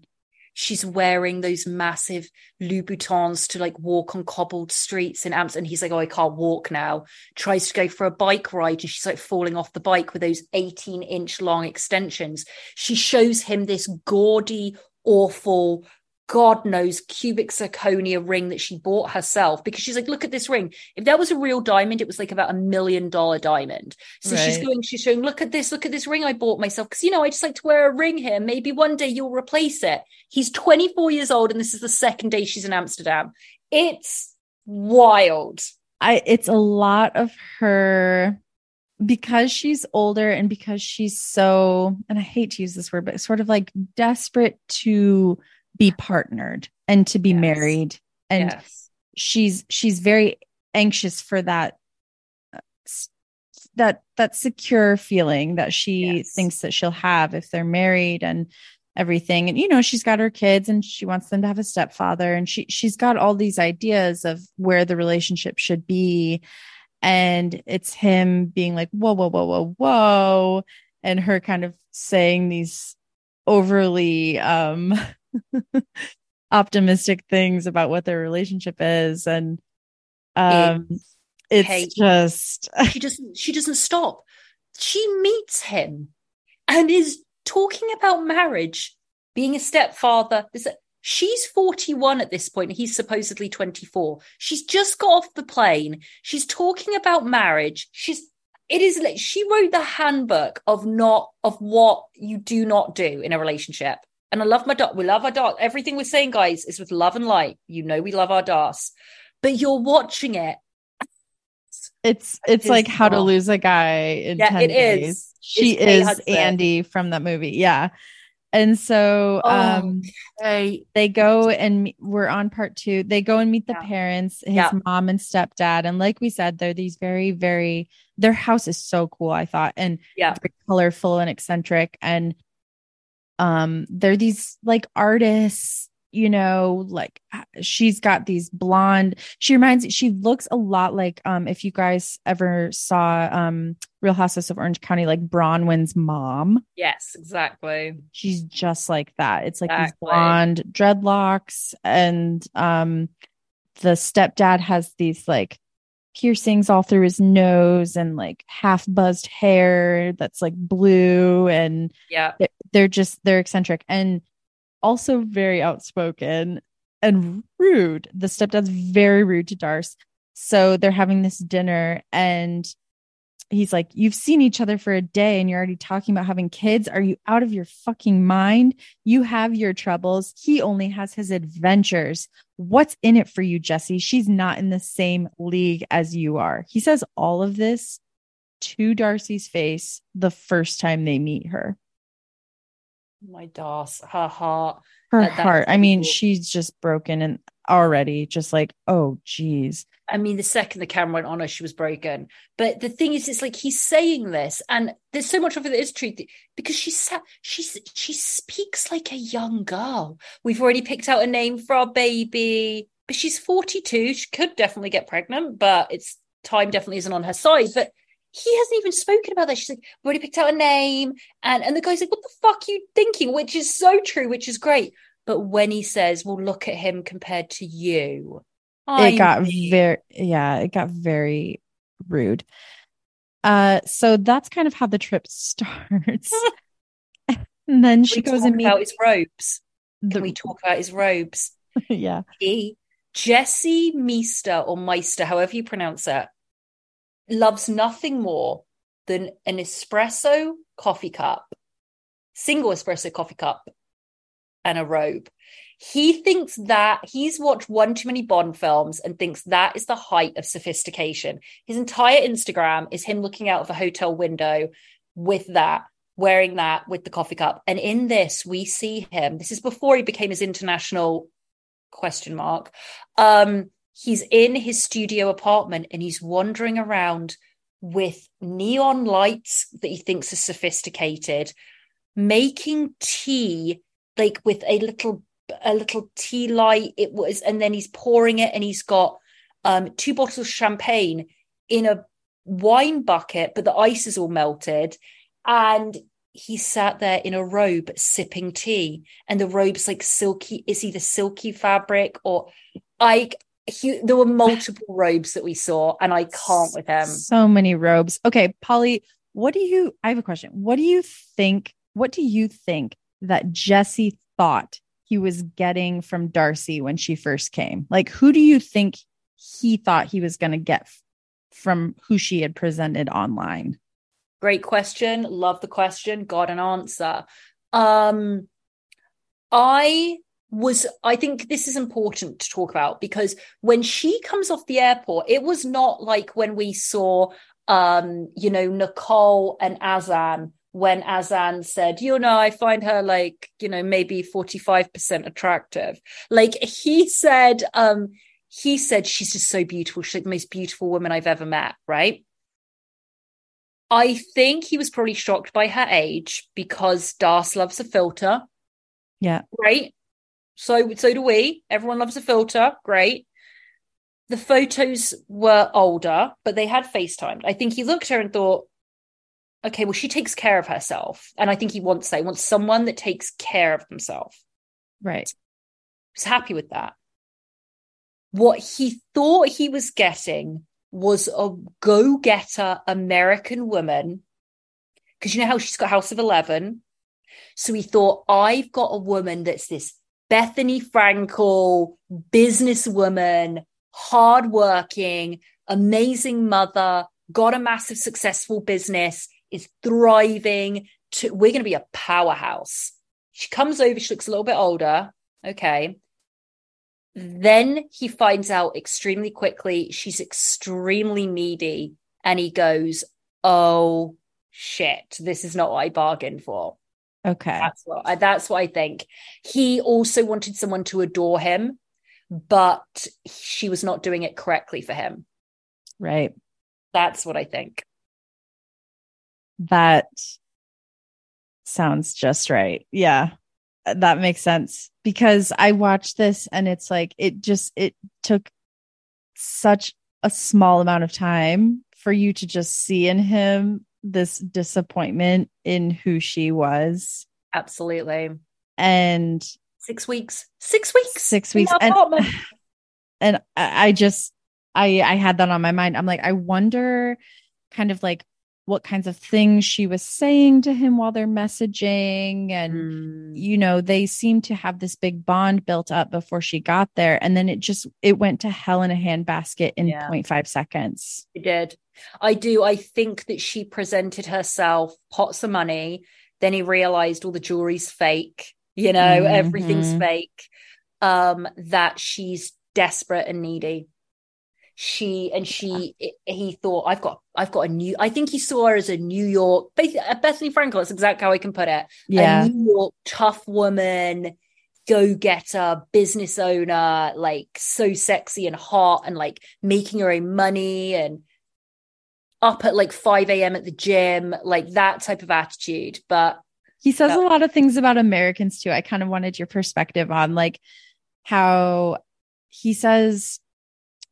she's wearing those massive Louboutins to like walk on cobbled streets in Amsterdam. He's like, Oh, I can't walk now. Tries to go for a bike ride and she's like falling off the bike with those 18 inch long extensions. She shows him this gaudy, awful, God knows, cubic zirconia ring that she bought herself because she's like, Look at this ring. If that was a real diamond, it was like about a million dollar diamond. So she's going, she's showing, Look at this, look at this ring I bought myself. Because, you know, I just like to wear a ring here. Maybe one day you'll replace it. He's 24 years old and this is the second day she's in Amsterdam. It's wild. i it's a lot of her because she's older and because she's so and i hate to use this word but sort of like desperate to be partnered and to be Yes. married and yes. she's she's very anxious for that that that secure feeling that she Yes. thinks that she'll have if they're married and everything and you know she's got her kids and she wants them to have a stepfather and she she's got all these ideas of where the relationship should be and it's him being like whoa whoa whoa whoa whoa and her kind of saying these overly um [LAUGHS] optimistic things about what their relationship is and um it's Kate. just [LAUGHS] She doesn't she doesn't stop. She meets him and is talking about marriage, being a stepfather. This she's 41 at this point. He's supposedly 24. She's just got off the plane. She's talking about marriage. She's it is like she wrote the handbook of not of what you do not do in a relationship. And I love my Darce. We love our Darce. Everything we're saying, guys, is with love and light. You know we love our Darce. But you're watching it. it's it's like how to lose a guy in Yeah, 10 it days is. she It's is andy from that movie yeah And so Oh, um Hey, they go and we're on part two. They go and meet the Yeah. parents, his Yeah. mom and stepdad. And like we said, they're these very, very their house is so cool, I thought, and Yeah. very colorful and eccentric. And um, they're these like artists, you know, like she's got these blonde, she reminds she looks a lot like um if you guys ever saw um Real Houses of Orange County, like Braunwyn's mom yes, exactly. she's just like that. It's like these blonde dreadlocks, and um, the stepdad has these like piercings all through his nose and like half buzzed hair that's like blue, and Yeah. They're- just they're eccentric and also very outspoken and rude. The stepdad's very rude to Darce. So they're having this dinner and he's like, You've seen each other for a day and you're already talking about having kids. Are you out of your fucking mind? You have your troubles. He only has his adventures. What's in it for you, Jesse? She's not in the same league as you are. He says all of this to Darcey's face the first time they meet her. My Darce, her heart. Her That- heart. I mean, cool. she's just broken and already just like, oh, geez. I mean, the second the camera went on her, she was broken. But the thing is, it's like he's saying this, and there's so much of it that is true because she sat, she's she speaks like a young girl. We've already picked out a name for our baby, but she's 42. She could definitely get pregnant, but it's time definitely isn't on her side. But he hasn't even spoken about that. She's like, we've already picked out a name, and and the guy's like, what the fuck are you thinking? Which is so true, which is great. But when he says, "Well, look at him compared to you," it got mean- very yeah it got very rude uh so that's kind of how the trip [LAUGHS] starts [LAUGHS] and then she we goes talk and about his robes. Can the we talk about his robes? [LAUGHS] yeah He, Jesse Meester or Meister, however you pronounce it, loves nothing more than an espresso coffee cup, single espresso coffee cup, and a robe. He thinks that he's watched one too many Bond films and thinks that is the height of sophistication. His entire Instagram is him looking out of a hotel window with that, wearing that with the coffee cup. And in this, we see him. This is before he became his international question mark. Um, he's in his studio apartment and he's wandering around with neon lights that he thinks are sophisticated, making tea like with a little a little tea light it was and then he's pouring it and he's got um two bottles of champagne in a wine bucket but the ice is all melted. And he sat there in a robe sipping tea. And the robe's like silky it's either silky fabric or i he, there were [LAUGHS] multiple robes that we saw and i can't with them. so many robes okay polly what do you i have a question what do you think what do you think that jesse thought he was getting from darcey when she first came like who do you think he thought he was going to get from who she had presented online Great question. Love the question. Got an answer. Um, I was, I think this is important to talk about because when she comes off the airport, it was not like when we saw, um, you know, Nicole and Azan when Azan said, you know, I find her like, you know, maybe 45% attractive. Like he said, um, he said she's just so beautiful. She's like the most beautiful woman I've ever met, right? I think he was probably shocked by her age because Darce loves a filter. yeah Great. So so do we. Everyone loves a filter. Great. The photos were older, but they had FaceTimed. I think he looked at her and thought, okay, well, she takes care of herself. And I think he wants that. He wants someone that takes care of themselves. right was happy with that. What he thought he was getting was a go getter American woman. Because you know how she's got House of 11? So he thought, I've got a woman that's this Bethenny Frankel businesswoman, hardworking, amazing mother, got a massive successful business, is thriving. To, we're going to be a powerhouse. She comes over, she looks a little bit older. Okay. Then he finds out extremely quickly she's extremely needy. And he goes, Oh shit, this is not what I bargained for. Okay. That's what I, that's what I think. He also wanted someone to adore him, but she was not doing it correctly for him. Right. That's what I think. That sounds just right. Yeah. That makes sense because I watched this and it's like it just it took such a small amount of time for you to just see in him this disappointment in who she was. Absolutely. And six weeks. Six weeks. Six weeks. And, [SIGHS] and I just I I had that on my mind. I'm like, I wonder kind of like what kinds of things she was saying to him while they're messaging and mm. you know they seem to have this big bond built up before she got there and then it just it went to hell in a handbasket in yeah. 0.5 seconds it did I do. I think that she presented herself pots of money. Then he realized all the jewelry's fake, you know, mm-hmm. everything's fake. Um, that she's desperate and needy. She and she, he thought, I've got, I've got a new. I think he saw her as a New York, Bethenny Frankel. That's exactly how I can put it. Yeah, a New York tough woman, go getter, business owner, like so sexy and hot, and like making her own money and up at like 5 a.m. at the gym, like that type of attitude. But he says a lot of things about Americans too. I kind of wanted your perspective on like how he says,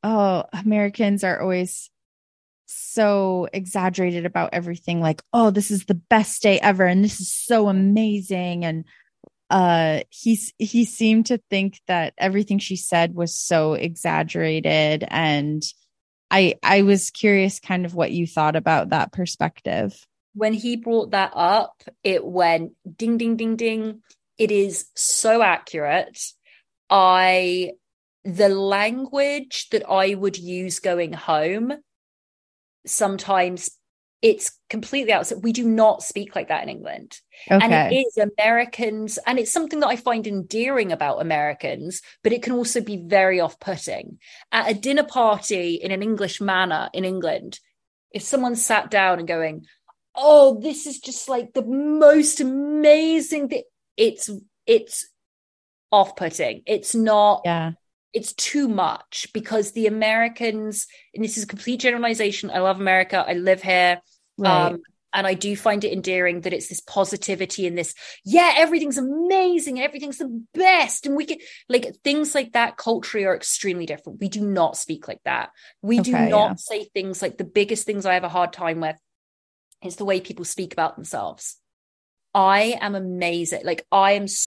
Oh, Americans are always so exaggerated about everything like oh this is the best day ever and this is so amazing and uh he's he seemed to think that everything she said was so exaggerated and I I was curious kind of what you thought about that perspective. When he brought that up, it went ding ding ding ding. It is so accurate. I the language that I would use going home sometimes it's completely outside. We do not speak like that in England. Okay. And it is Americans, and it's something that I find endearing about Americans, but it can also be very off putting. At a dinner party in an English manner in England, if someone sat down and going, Oh, this is just like the most amazing thing, it's it's off putting. It's not yeah it's too much because the Americans, and this is a complete generalization. I love America. I live here. Right. Um, and I do find it endearing that it's this positivity and this, yeah, everything's amazing, everything's the best. And we can like things like that culturally are extremely different. We do not speak like that. We okay, do not yeah. say things like the biggest things I have a hard time with is the way people speak about themselves. I am amazing. Like I am so-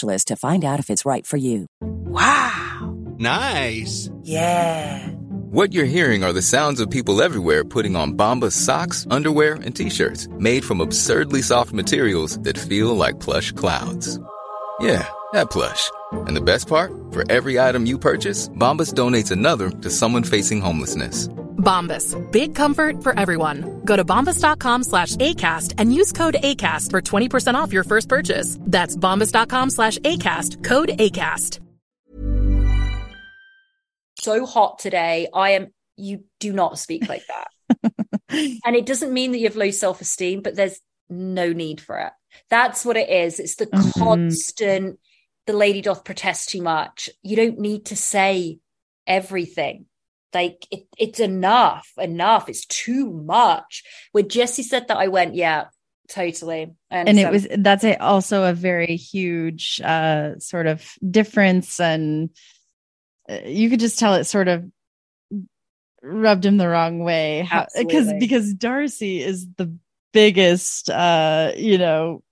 specialist to find out if it's right for you. Wow! Nice! Yeah! What you're hearing are the sounds of people everywhere putting on Bombas socks, underwear, and t-shirts made from absurdly soft materials that feel like plush clouds. Yeah, that plush. And the best part? For every item you purchase, Bombas donates another to someone facing homelessness. Bombas. Big comfort for everyone. Go to bombas.com slash ACAST and use code ACAST for 20% off your first purchase. That's bombas.com slash ACAST. Code ACAST. So hot today. I am, you do not speak like that. [LAUGHS] and it doesn't mean that you have low self esteem, but there's no need for it. That's what it is. It's the mm-hmm. constant, the lady doth protest too much. You don't need to say everything. Like it, it's enough enough. It's too much. When jesse said that i went yeah totally. and it was that's a, also a very huge uh sort of difference. And uh, you could just tell it sort of rubbed him the wrong way. Because because darcey is the biggest uh you know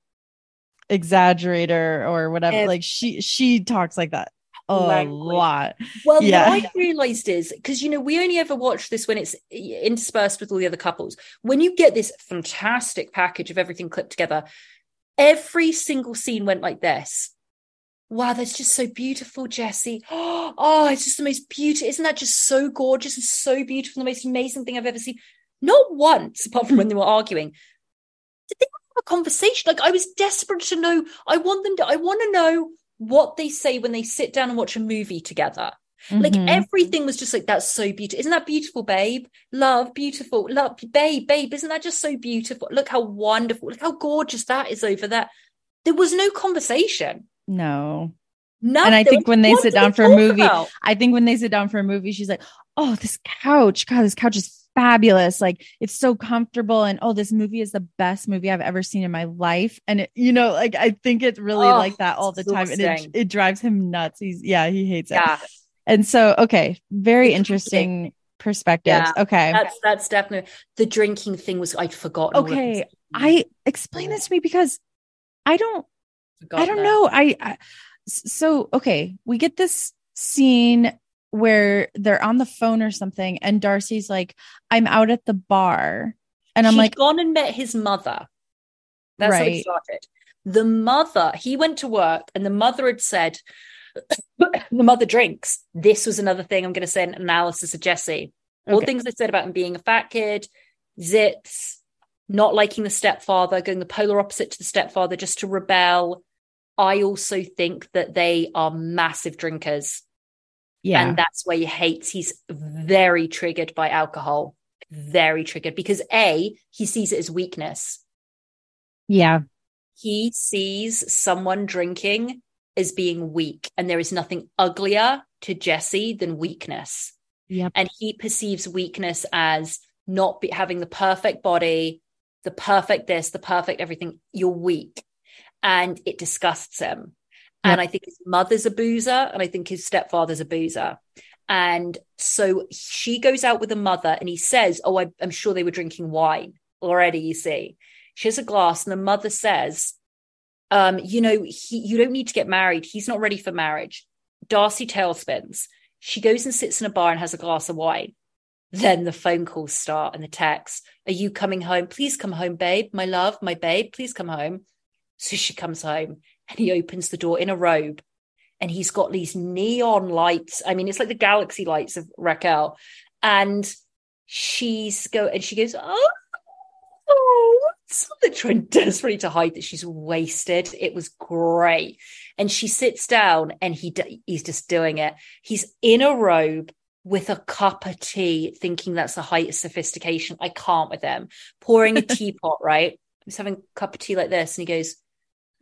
exaggerator or whatever like she she talks like that a language. lot well yeah. what i realized is because you know we only ever watch this when it's interspersed with all the other couples when you get this fantastic package of everything clipped together every single scene went like this wow, that's just so beautiful, Jesse. [GASPS] Oh, it's just the most beautiful. Isn't that just so gorgeous and so beautiful? The most amazing thing I've ever seen. Not once, apart from when they were arguing, did they a conversation? Like I was desperate to know. I want them to, I want to know what they say when they sit down and watch a movie together. Mm-hmm. Like everything was just like, that's so beautiful. Isn't that beautiful, babe? Love, beautiful. Love, babe, babe. Isn't that just so beautiful? Look how wonderful. Look how gorgeous that is over there. There was no conversation. No. Nothing. And I think when they sit down for a movie, about? I think when they sit down for a movie, she's like, "Oh, this couch, God, this couch is fabulous. Like, it's so comfortable." And oh, this movie is the best movie I've ever seen in my life. And it, you know, like I think it's really oh, like that all the time, and it, it drives him nuts. He's yeah, he hates it. And so, okay, very interesting perspectives. Yeah, okay, that's that's definitely the drinking thing was I'd forgotten. Okay, I explain this to me because I don't I don't that. know. I, I so okay, we get this scene where they're on the phone or something, and Darcey's like, "I'm out at the bar," and I'm She'd like, "Gone and met his mother." That's right. how it started. The mother, he went to work, and the mother had said, [COUGHS] "The mother drinks." This was another thing. I'm going to say an analysis of Jesse. All okay. things I said about him being a fat kid, zits, not liking the stepfather, going the polar opposite to the stepfather just to rebel, I also think that they are massive drinkers. Yeah. And that's where he hates. He's very triggered by alcohol, very triggered because A, he sees it as weakness. Yeah. He sees someone drinking as being weak. And there is nothing uglier to Jesse than weakness. Yep. And he perceives weakness as not be, having the perfect body, the perfect this, the perfect everything. You're weak and it disgusts him. Yep. And I think his mother's a boozer, and I think his stepfather's a boozer. And so she goes out with the mother, and he says, Oh, I, am sure they were drinking wine already, you see. She has a glass, and the mother says, um, You know, he, you don't need to get married. He's not ready for marriage. Darcey tailspins. She goes and sits in a bar and has a glass of wine. Then the phone calls start and the texts. Are you coming home? Please come home, babe. My love, my babe, please come home. So she comes home and he opens the door in a robe and he's got these neon lights. I mean, it's like the galaxy lights of Raquel. And she's go and she goes, Oh, oh something trying [LAUGHS] desperately to hide that she's wasted. It was great. And she sits down and he he's just doing it. He's in a robe with a cup of tea, thinking that's the height of sophistication. I can't with them. Pouring a [LAUGHS] teapot, right? He's having a cup of tea like this, and he goes,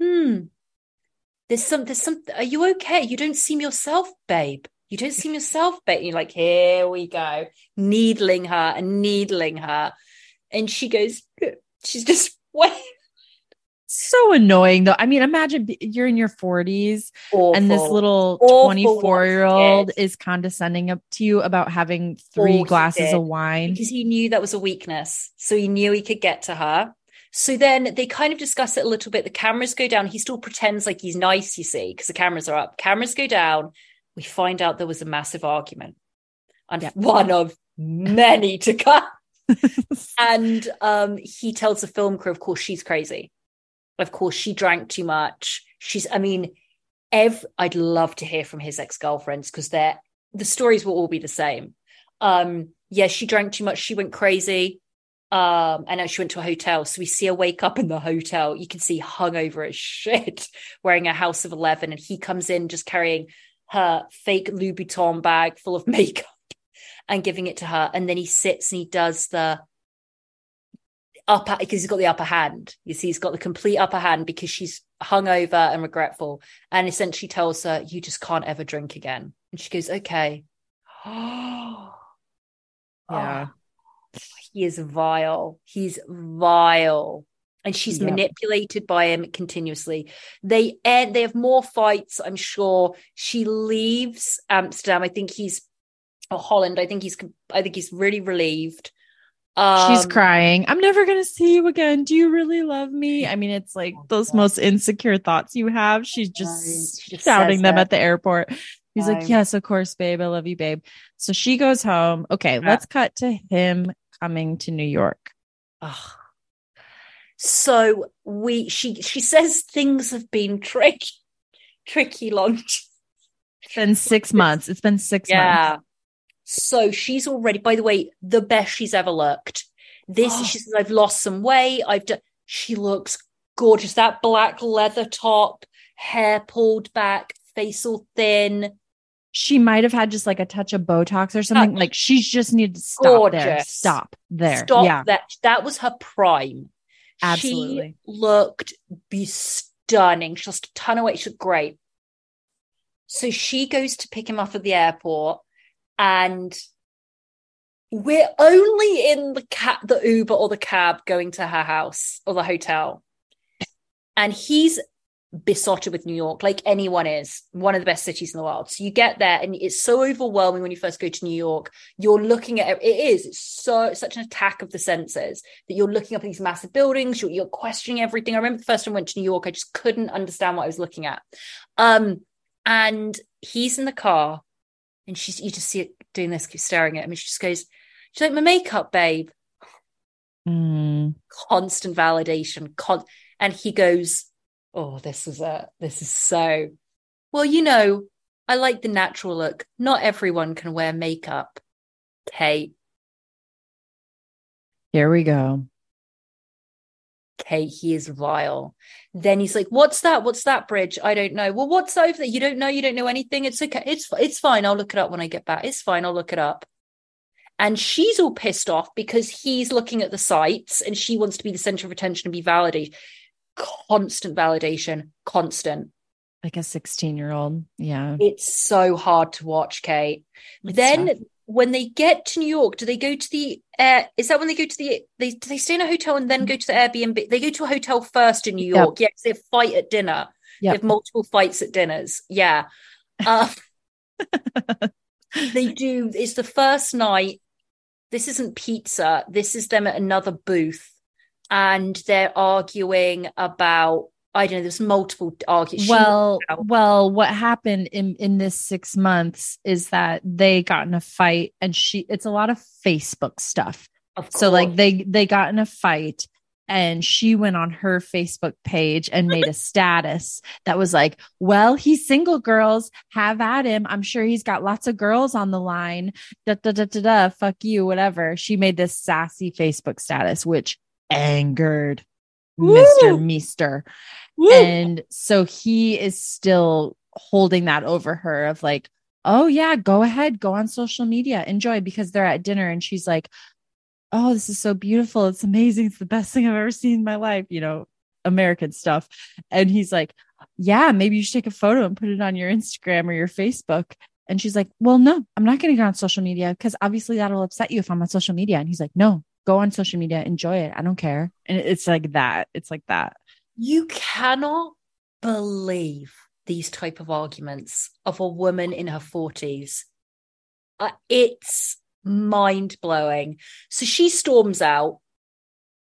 hmm, there's some, there's some, are you okay? You don't seem yourself, babe. You don't seem yourself, babe. And you're like, here we go, needling her and needling her. And she goes, she's just [LAUGHS] wait. So annoying though. I mean, imagine you're in your 40s Awful. and this little 24 year old is condescending up to you about having three glasses of wine because he knew that was a weakness. So he knew he could get to her. So then they kind of discuss it a little bit. The cameras go down. He still pretends like he's nice, you see, because the cameras are up. Cameras go down. We find out there was a massive argument and yeah. one of many to come. [LAUGHS] and um, he tells the film crew, of course, she's crazy. Of course, she drank too much. She's, I mean, ev- I'd love to hear from his ex girlfriends because they're the stories will all be the same. Um, yeah, she drank too much. She went crazy. Um, and then she went to a hotel. So we see her wake up in the hotel. You can see hungover as shit, [LAUGHS] wearing a house of 11. And he comes in just carrying her fake Louboutin bag full of [LAUGHS] makeup and giving it to her. And then he sits and he does the upper, because he's got the upper hand. You see, he's got the complete upper hand because she's hungover and regretful. And essentially tells her, You just can't ever drink again. And she goes, Okay. [GASPS] yeah he is vile. He's vile. and she's manipulated by him continuously. They end. They have more fights. I'm sure. She leaves Amsterdam. I think he's or Holland. I think he's. I think he's really relieved. She's Um, crying. I'm never going to see you again. Do you really love me? I mean, it's like those most insecure thoughts you have. She's just, She just shouting them it. at the airport. He's like, Yes, of course, babe. I love you, babe. So she goes home. Okay, Yeah. let's cut to him coming to New York. Ugh. So we she she says things have been tricky, tricky long. It's been six [LAUGHS] months. It's been six months. Yeah. So she's already, by the way, the best she's ever looked. This Oh. [GASPS] she says, I've lost some weight. I've done she looks gorgeous. That black leather top, hair pulled back, face all thin. She might have had just like a touch of Botox or something. Touch. Like she's just needed to stop there. Stop there. Stop yeah. that. That was her prime. Absolutely. She looked be stunning. She lost a ton of weight. She looked great. So she goes to pick him up at the airport, and we're only in the cab, the Uber or the cab going to her house or the hotel. And he's besotted with New York, like anyone is, one of the best cities in the world. So you get there, and it's so overwhelming when you first go to New York. You're looking at it is it's so such an attack of the senses that you're looking up at these massive buildings. You're, you're questioning everything. I remember the first time I went to New York, I just couldn't understand what I was looking at. Um, and he's in the car, and she's you just see it doing this, keep staring at him, and she just goes, "She's like my makeup, babe." Mm. constant validation con- and he goes oh this is a this is so well you know i like the natural look. Not everyone can wear makeup. Kate. Here we go. kate he is vile. Then he's like what's that? What's that bridge? I don't know. Well what's over there? You don't know? You don't know anything? It's okay. It's it's fine. I'll look it up when i get back. It's fine. I'll look it up. And she's all pissed off because he's looking at the sites and she wants to be the center of attention and be validated constant validation constant. Like a 16 year old. Yeah. it's so hard to watch kate. It's then tough. when they get to new york do they go to the air is that when they go to the they do they stay in a hotel and then go to the airbnb? They go to a hotel first in new Yep. york. Yes they fight at dinner. They have multiple fights at dinners. Yeah. Uh, [LAUGHS] they do it's the first night. This isn't pizza. This is them at another booth and they're arguing about i don't know there's multiple arguments. Well well what happened in in this six months is that they got in a fight and she it's a lot of facebook stuff. Of so like they they got in a fight and she went on her facebook page and made a [LAUGHS] status that was like well he's single girls have at him. I'm sure he's got lots of girls on the line. Da da da da da fuck you whatever. She made this sassy facebook status which angered Woo! mr meester Woo! and so he is still holding that over her of like, oh yeah, go ahead, go on social media, enjoy because they're at dinner and she's like, oh, this is so beautiful. It's amazing. It's the best thing I've ever seen in my life, you know, American stuff. And he's like, yeah, maybe you should take a photo and put it on your Instagram or your Facebook. And she's like, well, no, I'm not going to go on social media because obviously that'll upset you if I'm on social media. And he's like, no, go on social media, enjoy it. I don't care. And it's like that. It's like that. you cannot believe these type of arguments of a woman in her 40s uh, it's mind-blowing so she storms out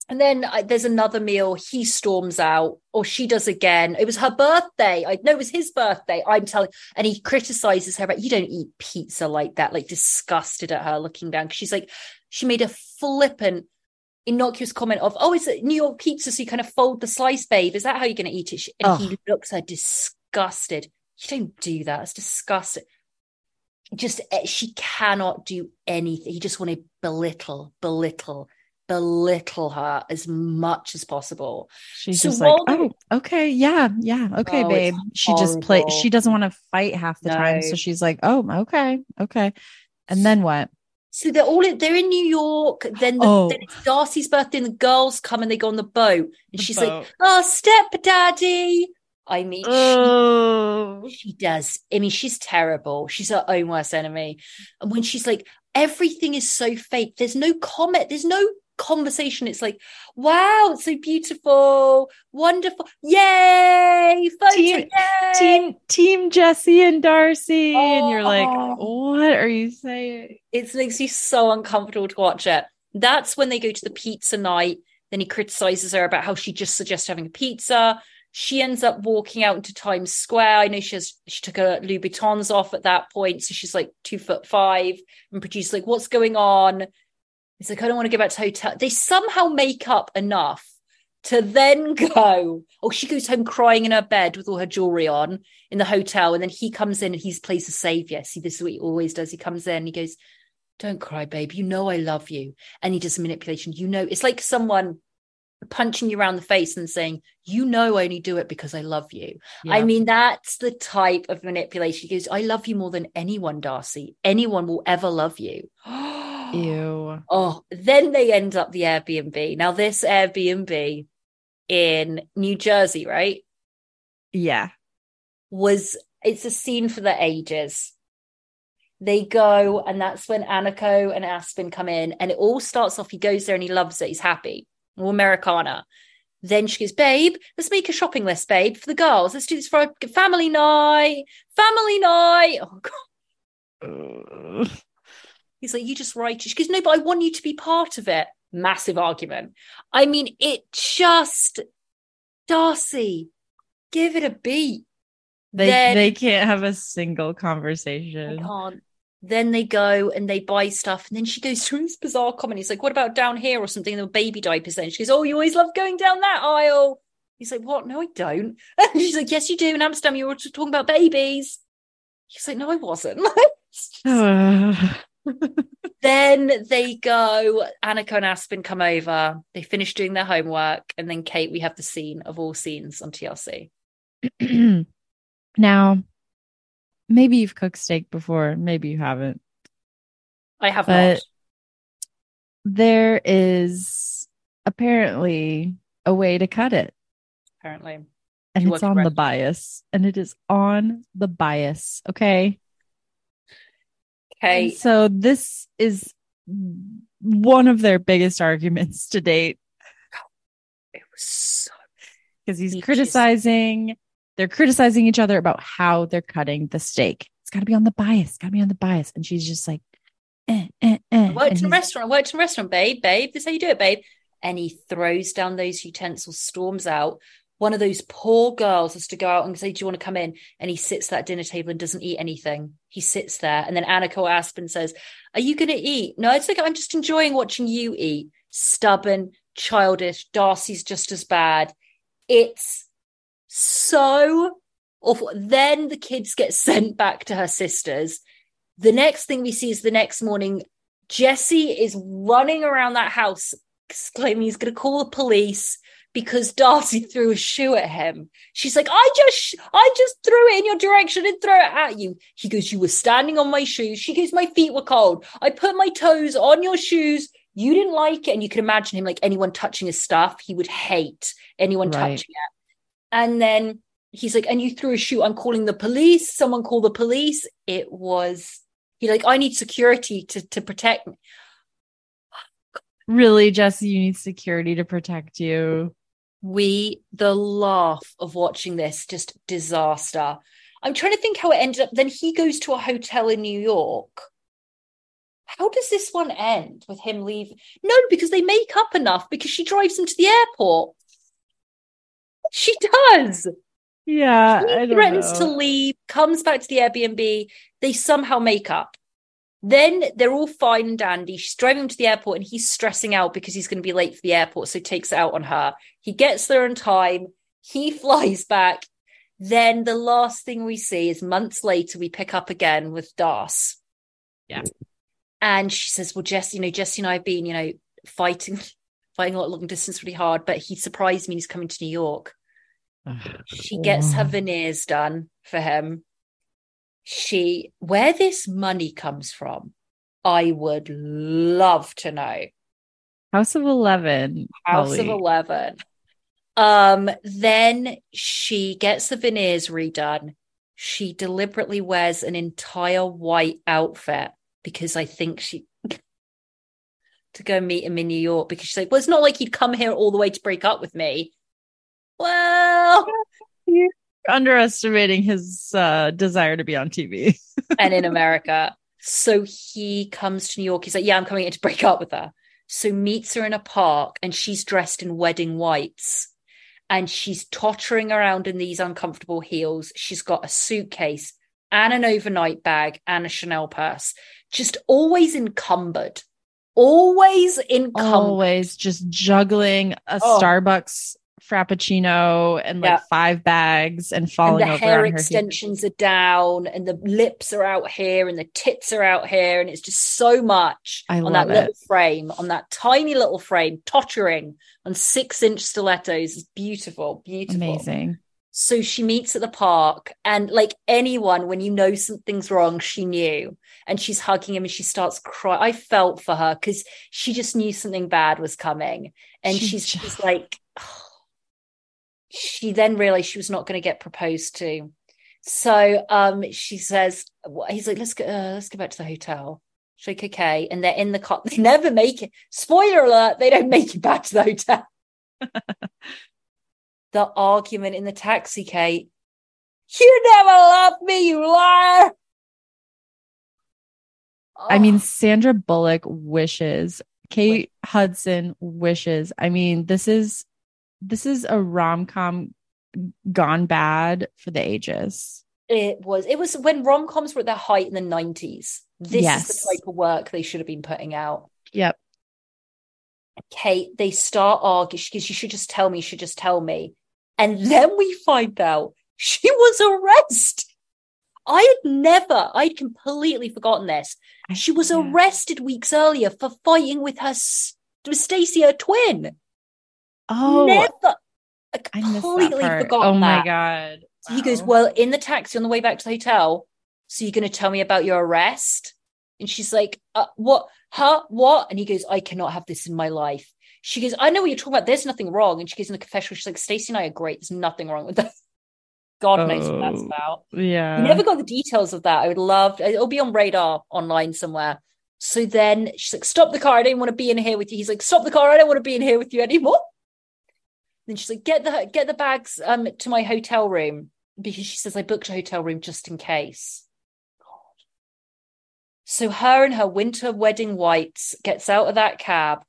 and then uh, there's another meal he storms out or she does again it was her birthday i know it was his birthday i'm telling and he criticizes her about you don't eat pizza like that like disgusted at her looking down because she's like she made a flippant innocuous comment of, "Oh, is it New York pizza? So you kind of fold the slice, babe. Is that how you're going to eat it?" She- And he looks at her disgusted. You don't do that. It's disgusting. Just eh, she cannot do anything. He just want to belittle, belittle, belittle her as much as possible. She's So just like, oh, okay, yeah, yeah, okay, Oh, babe. She just play. She doesn't want to fight half the time, so she's like, oh, okay, okay. And then what? So they're all in, they're in New York. Then, the, Oh. then it's Darcey's birthday, and the girls come and they go on the boat. And The she's boat. like, "Oh, stepdaddy." I mean, she Oh, She does. I mean, she's terrible. She's her own worst enemy. And when she's like, everything is so fake. There's no comment. There's no conversation. It's like, wow, it's so beautiful, wonderful. Yay! Photo, Team, yay! team, team Jesse and Darcey. and you're like, Oh. what are you saying? It makes you so uncomfortable to watch it. That's when they go to the pizza night. Then he criticizes her about how she just suggests having a pizza. She ends up walking out into Times Square. I know she has she took her Louboutins off at that point, so she's like two foot five. And producer's like, "What's going on?" He's like, "I don't want to go back to hotel." They somehow make up enough to then go. Oh, she goes home crying in her bed with all her jewelry on in the hotel, and then he comes in and he plays the savior. See, this is what he always does. He comes in, and he goes, "Don't cry, babe. You know I love you," and he does manipulation. You know, it's like someone punching you around the face and saying, "You know, I only do it because I love you." I mean, that's the type of manipulation. He goes, "I love you more than anyone, Darcey. Anyone will ever love you." [GASPS] [GASPS] Ew. Oh, then they end up the Airbnb. Now, this Airbnb in New Jersey, right, Yeah. was it's a scene for the ages. They go, and that's when Aniko and Aspen come in, and it all starts off. He goes there and he loves it. He's happy. All Americana. Then she goes, Babe, let's make a shopping list, babe, for the girls. Let's do this for a family night. Family night. Oh, God. He's like, you just write it. She goes, no, but I want you to be part of it. Massive argument. I mean, it just, Darcey, give it a beat. They Then- they can't have a single conversation. can't. Then they go and they buy stuff. And then she goes through this bizarre comment. He's like, what about down here or something? The baby diapers. Then she goes, oh, you always love going down that aisle. He's like, what? No, I don't. And [LAUGHS] she's like, yes, you do. In Amsterdam, you were talking about babies. He's like, no, I wasn't. Ugh. [LAUGHS] [SIGHS] [LAUGHS] [SIGHS] then they go, Aniko and Aspen come over. They finish doing their homework. And then Kate, we have the scene of all scenes on TLC. [CLEARS THROAT] now, maybe you've cooked steak before, maybe you haven't. I have But- not. There is apparently a way to cut it, Apparently. and You it's on the bias, and it is on the bias. Okay. Okay. And so this is one of their biggest arguments to date It was so because he's He just- criticizing they're criticizing each other about how they're cutting the steak. It's got to be on the bias, got to be on the bias, and she's just like, eh, eh, eh. I worked in a restaurant. I worked in a restaurant, babe, babe. This is how you do it, babe. And he throws down those utensils, storms out. One of those poor girls has to go out and say, Do you want to come in? And he sits at that dinner table and doesn't eat anything. He sits there. And then Aniko Aspen says, Are you going to eat? No, it's like I'm just enjoying watching you eat. Stubborn, childish. Darcey's just as bad. It's so awful. Then the kids get sent back to her sisters. The next thing we see is the next morning, Jesse is running around that house exclaiming he's going to call the police because Darcey [LAUGHS] threw a shoe at him. She's like, I just, I just threw it in your direction and throw it at you. He goes, you were standing on my shoes. She goes, my feet were cold. I put my toes on your shoes. You didn't like it. And you can imagine him like anyone touching his stuff. He would hate anyone Right. touching it. And then he's like, and you threw a shoe. I'm calling the police. Someone call the police. It was, he like, I need security to, to protect me. Really, Jesse, you need security to protect you. We the laugh of watching this just disaster. I'm trying to think how it ended up. Then he goes to a hotel in new york. How does this one end with him leave? No because they make up enough because she drives him to the airport. She does. Yeah, I he don't threatens to leave comes back to the airbnb. They somehow make up then they're all fine and dandy. She's driving him to the airport and he's stressing out because he's going to be late for the airport. So he takes it out on her. He gets there in time. He [LAUGHS] flies back. Then the last thing we see is months later, we pick up again with Darce. Yeah. And she says, Well, Jesse, you know, Jesse and I have been, you know, fighting, [LAUGHS] fighting a lot of long distance really hard, but he surprised me. and He's coming to New York. [SIGHS] She gets her veneers done for him. She, where this money comes from, I would love to know. House of Eleven. House of 11. Um, then she gets the veneers redone. She deliberately wears an entire white outfit because I think she to go meet him in New York because she's like, well, it's not like he'd come here all the way to break up with me. Well, underestimating his uh, desire to be on TV. [LAUGHS] and in America. So he comes to New York. He's like, yeah, I'm coming in to break up with her. So meets her in a park and she's dressed in wedding whites and she's tottering around in these uncomfortable heels. She's got a suitcase and an overnight bag and a Chanel purse, just always encumbered, always encumbered. Always just juggling a Oh. Starbucks frappuccino and like Yeah. five bags and and falling the over hair on her heels. extensions are down and the lips are out here and the tits are out here and it's just so much I on that love little frame on that tiny little frame tottering on six inch stilettos it's beautiful beautiful Amazing. so she meets at the park and like anyone when you know something's wrong she knew and she's hugging him and she starts crying i felt for her because she just knew something bad was coming and She she's just- she's like she then realized she was not going to get proposed to. So um she says he's like let's go uh, let's go back to the hotel. She's like okay. And they're in the car [LAUGHS] they never make it. Spoiler alert they don't make it back to the hotel. [LAUGHS] The argument in the taxi, Kate. You never loved me, you liar. I mean, Sandra Bullock wishes, Kate Hudson wishes. I mean, this is this is a rom com gone bad for the ages. it was it was when rom coms were at their height in the nineties. This Yes. is the type of work they should have been putting out. Yep. Kate, they start arguing because you should just tell me, you should just tell me. And then we find out she was arrested. I had never, I'd completely forgotten this. She was yeah. arrested weeks earlier for fighting with her with Stacey, her twin. Oh, never. I I missed that completely forgot Oh my that. god. So he goes, Well, in the taxi on the way back to the hotel. So you're going to tell me about your arrest? And she's like, uh, What? Huh? What? And he goes, I cannot have this in my life. She goes, I know what you're talking about. There's nothing wrong. And she goes in the confessional. She's like, Stacey and I are great. There's nothing wrong with that. [LAUGHS] God knows what that's Oh. about. yeah. We never got the details of that. I would love it'll be on radar online somewhere. So then she's like, Stop the car. I don't want to be in here with you. He's like, Stop the car. I don't want to be in here with you anymore. Then she's like, Get the get the bags um to my hotel room because she says I booked a hotel room just in case. God. So her and her winter wedding whites gets out of that cab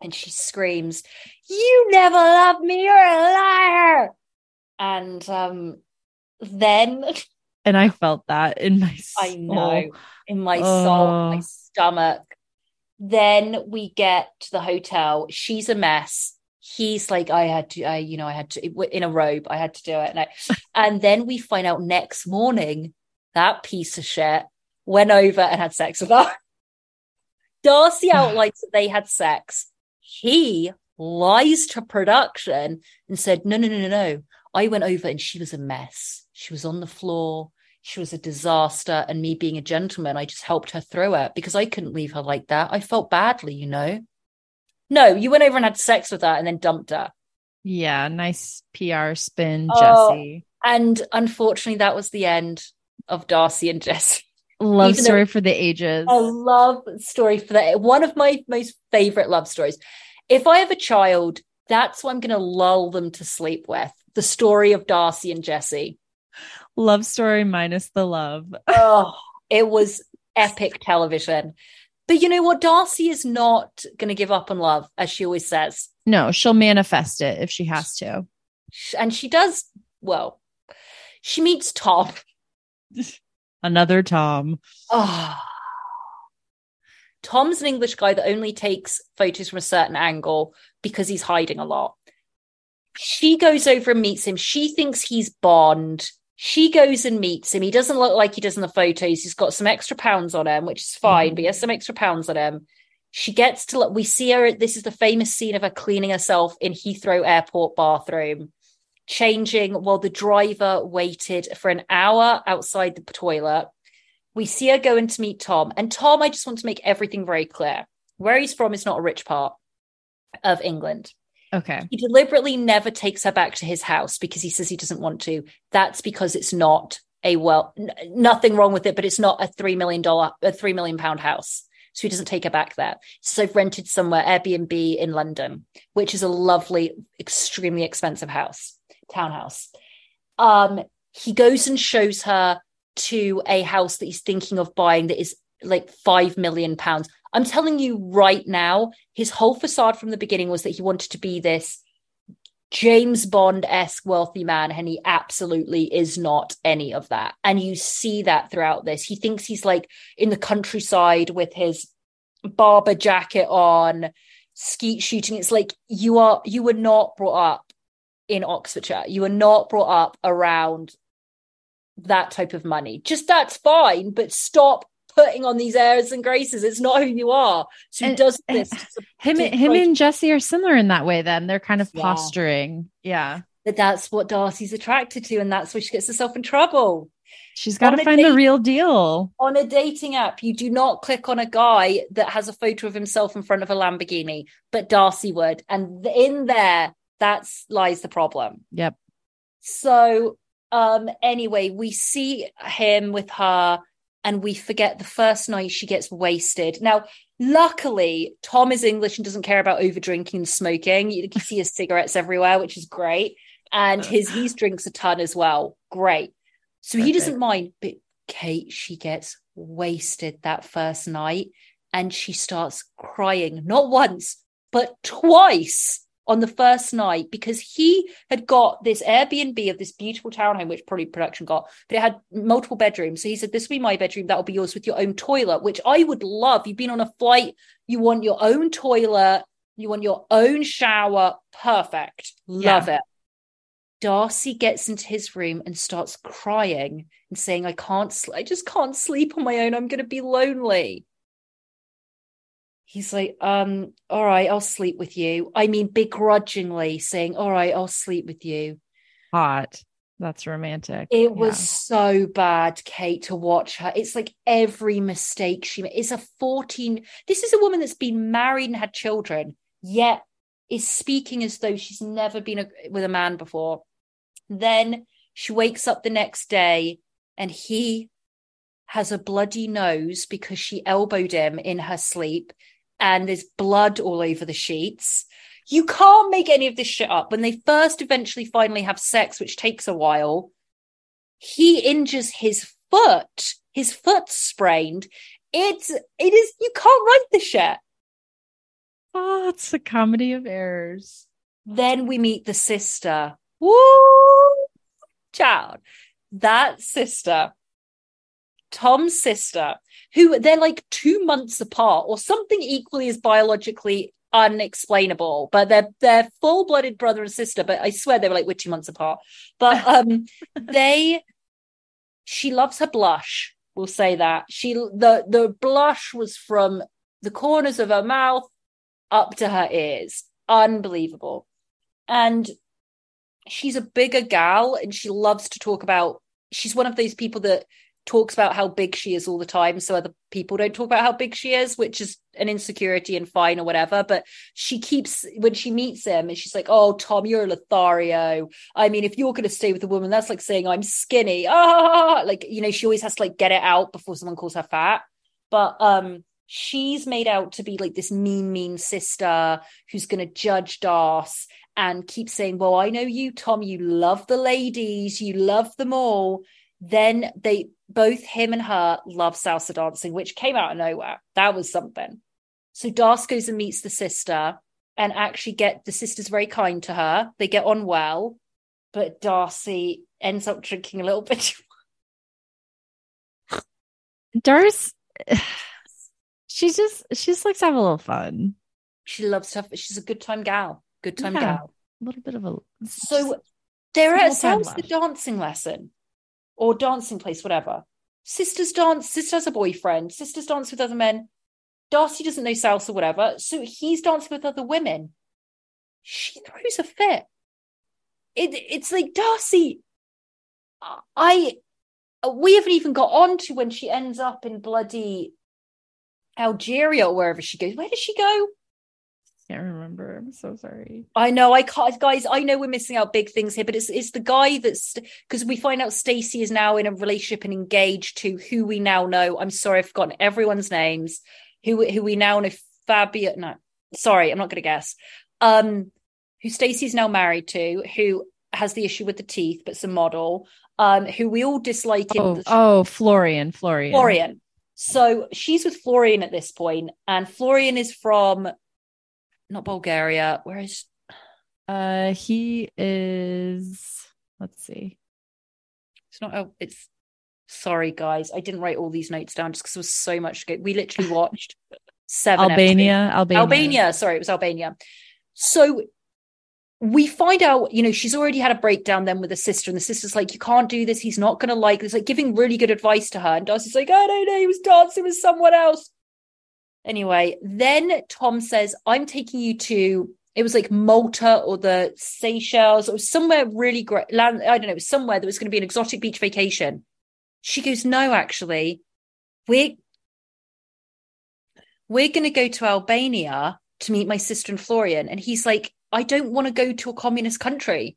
and she screams, You never loved me, you're a liar. And um then [LAUGHS] and I felt that in my I know in my soul, my Oh. stomach. Then we get to the hotel. She's a mess. He's like, I had to, I, you know, I had to in a robe. I had to do it, and, I, and then we find out next morning that piece of shit went over and had sex with her. [LAUGHS] Darcey [SIGHS] outlines that they had sex. He lies to production and said, No, no, no, no, no. I went over and she was a mess. She was on the floor. She was a disaster. And me being a gentleman, I just helped her through it because I couldn't leave her like that. I felt badly, you know? No, you went over and had sex with her and then dumped her. Yeah, nice PR spin, Oh. Jesse. And unfortunately, that was the end of Darcey and Jesse. Love even story for the ages. A love story for that. One of my most favorite love stories. If I have a child, that's what I'm going to lull them to sleep with. The story of Darcey and Jesse. Love story minus the love. Oh, [LAUGHS] it was epic television. But you know what? Darcey is not going to give up on love, as she always says. No, she'll manifest it if she has to. And she does, well, she meets Tom. [LAUGHS] Another Tom. Oh. Tom's an English guy that only takes photos from a certain angle because he's hiding a lot. She goes over and meets him. She thinks he's Bond. She goes and meets him. He doesn't look like he does in the photos. He's got some extra pounds on him, which is mm-hmm. fine, but he has some extra pounds on him. She gets to look, we see her. This is the famous scene of her cleaning herself in Heathrow Airport bathroom, changing while the driver waited for an hour outside the toilet. We see her going to meet Tom. And Tom, I just want to make everything very clear. Where he's from is not a rich part of England. Okay. He deliberately never takes her back to his house because he says he doesn't want to. That's because it's not a well, n- nothing wrong with it, but it's not a three million dollar, a three million pound house. so he doesn't take her back there. So I've rented somewhere Airbnb in London, which is a lovely, extremely expensive house, townhouse. Um, he goes and shows her to a house that he's thinking of buying that is like five million pounds. I'm telling you right now, his whole facade from the beginning was that he wanted to be this James Bond esque wealthy man, and he absolutely is not any of that. And you see that throughout this. He thinks he's like in the countryside with his Barbour jacket on, skeet shooting. It's like you are you were not brought up in Oxfordshire. You were not brought up around that type of money. Just that's fine, but stop putting on these airs and graces. It's not who you are. So he does this. [LAUGHS] him, him and Jesse are similar in that way. Then they're kind of yeah. posturing. Yeah, but that's what Darcey's attracted to, and that's where she gets herself in trouble. She's got to find date, the real deal. On a dating app, you do not click on a guy that has a photo of himself in front of a Lamborghini, but Darcey would. And in there, that's lies the problem. Yep. So um anyway, we see him with her and we forget the first night she gets wasted. Now, luckily, Tom is English and doesn't care about over drinking and smoking. You can see his [LAUGHS] cigarettes everywhere, which is great. And his he [LAUGHS] drinks a ton as well. Great. So he doesn't mind. But Kate, she gets wasted that first night and she starts crying, not once, but twice on the first night because he had got this Airbnb of this beautiful townhome, which probably production got, but it had multiple bedrooms. So he said, This will be my bedroom, that'll be yours with your own toilet, which I would love. You've been on a flight, you want your own toilet, you want your own shower. Perfect. Love yeah. it. Darcey gets into his room and starts crying and saying, I can't, sl- I just can't sleep on my own. I'm going to be lonely he's like, um, all right, I'll sleep with you. I mean, begrudgingly saying, all right, I'll sleep with you. Hot. That's romantic. It yeah. was so bad, Kate, to watch her. It's like every mistake she made. It's a 14. This is a woman that's been married and had children, yet is speaking as though she's never been a, with a man before. Then she wakes up the next day and he has a bloody nose because she elbowed him in her sleep and there's blood all over the sheets. You can't make any of this shit up. When they first eventually finally have sex, which takes a while, he injures his foot. His foot's sprained. It's it is you can't write the shit. Oh, it's a comedy of errors. Then we meet the sister. Woo! Child. That sister, Tom's sister, who they're like two months apart or something equally as biologically unexplainable but they're they're full-blooded brother and sister but i swear they were like we're two months apart. But [LAUGHS] um they she loves her blush we'll say that. She the the blush was from the corners of her mouth up to her ears. Unbelievable. And she's a bigger gal and she loves to talk about she's one of those people that talks about how big she is all the time so other people don't talk about how big she is which is an insecurity and fine or whatever but she keeps when she meets him and she's like oh tom you're a lothario. I mean if you're going to stay with a woman that's like saying i'm skinny ah [LAUGHS] like you know she always has to like get it out before someone calls her fat. But um she's made out to be like this mean mean sister who's going to judge Darce and keep saying well i know you tom you love the ladies you love them all then they both him and her love salsa dancing, which came out of nowhere. That was something. So Darce goes and meets the sister and actually get the sister's very kind to her. They get on well, but Darcey ends up drinking a little [LAUGHS] bit. Darce, she just she just likes to have a little fun. She loves to have, she's a good time gal. Good time yeah, gal. A little bit of a so they're at the dancing lesson or dancing place, whatever. Sisters dance, sister has a boyfriend, sisters dance with other men. Darcey doesn't know salsa, whatever. So he's dancing with other women. She throws a fit. It, it's like Darcey. I we haven't even got on to when she ends up in bloody Algeria or wherever she goes. Where does she go? Can't remember. I'm so sorry. I know. I can't, guys. I know we're missing out big things here, but it's it's the guy that's because we find out Stacey is now in a relationship and engaged to who we now know. I'm sorry, I've forgotten everyone's names. who who we now know Fabio. No, sorry, I'm not going to guess. Um, who Stacey's now married to, who has the issue with the teeth, but's a model. Um, who we all dislike. Oh, the- oh, Florian, Florian, Florian. So she's with Florian at this point, and Florian is from not Bulgaria. Where is Uh, he is. Let's see. it's not? Oh, it's sorry, guys. I didn't write all these notes down just because there was so much to go. We literally [LAUGHS] watched seven Albania, episodes. Albania, Albania. Sorry, it was Albania. So we find out, you know, she's already had a breakdown then with the sister, and the sister's like, "You can't do this. He's not going to like this." Like giving really good advice to her, and Darcey's like, "I don't know. He was dancing with someone else." Anyway, then Tom says, "I'm taking you to." It was like Malta or the Seychelles or somewhere really great. Land, I don't know. Somewhere that was going to be an exotic beach vacation. She goes, "No, actually, we're we're going to go to Albania to meet my sister and Florian." And he's like, "I don't want to go to a communist country.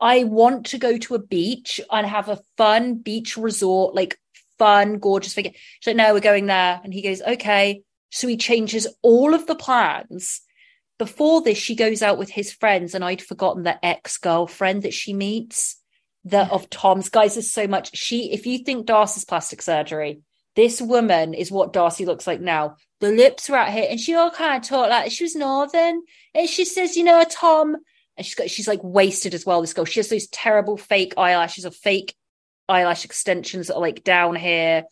I want to go to a beach and have a fun beach resort, like fun, gorgeous vacation." She's like, "No, we're going there." And he goes, "Okay." So he changes all of the plans. Before this, she goes out with his friends, and I'd forgotten the ex-girlfriend that she meets. That of Tom's guys is so much. She, if you think Darcey's plastic surgery, this woman is what Darcey looks like now. The lips are out here, and she all kind of talk like she was northern. And she says, you know, Tom, and she's got she's like wasted as well. This girl, she has those terrible fake eyelashes or fake eyelash extensions that are like down here,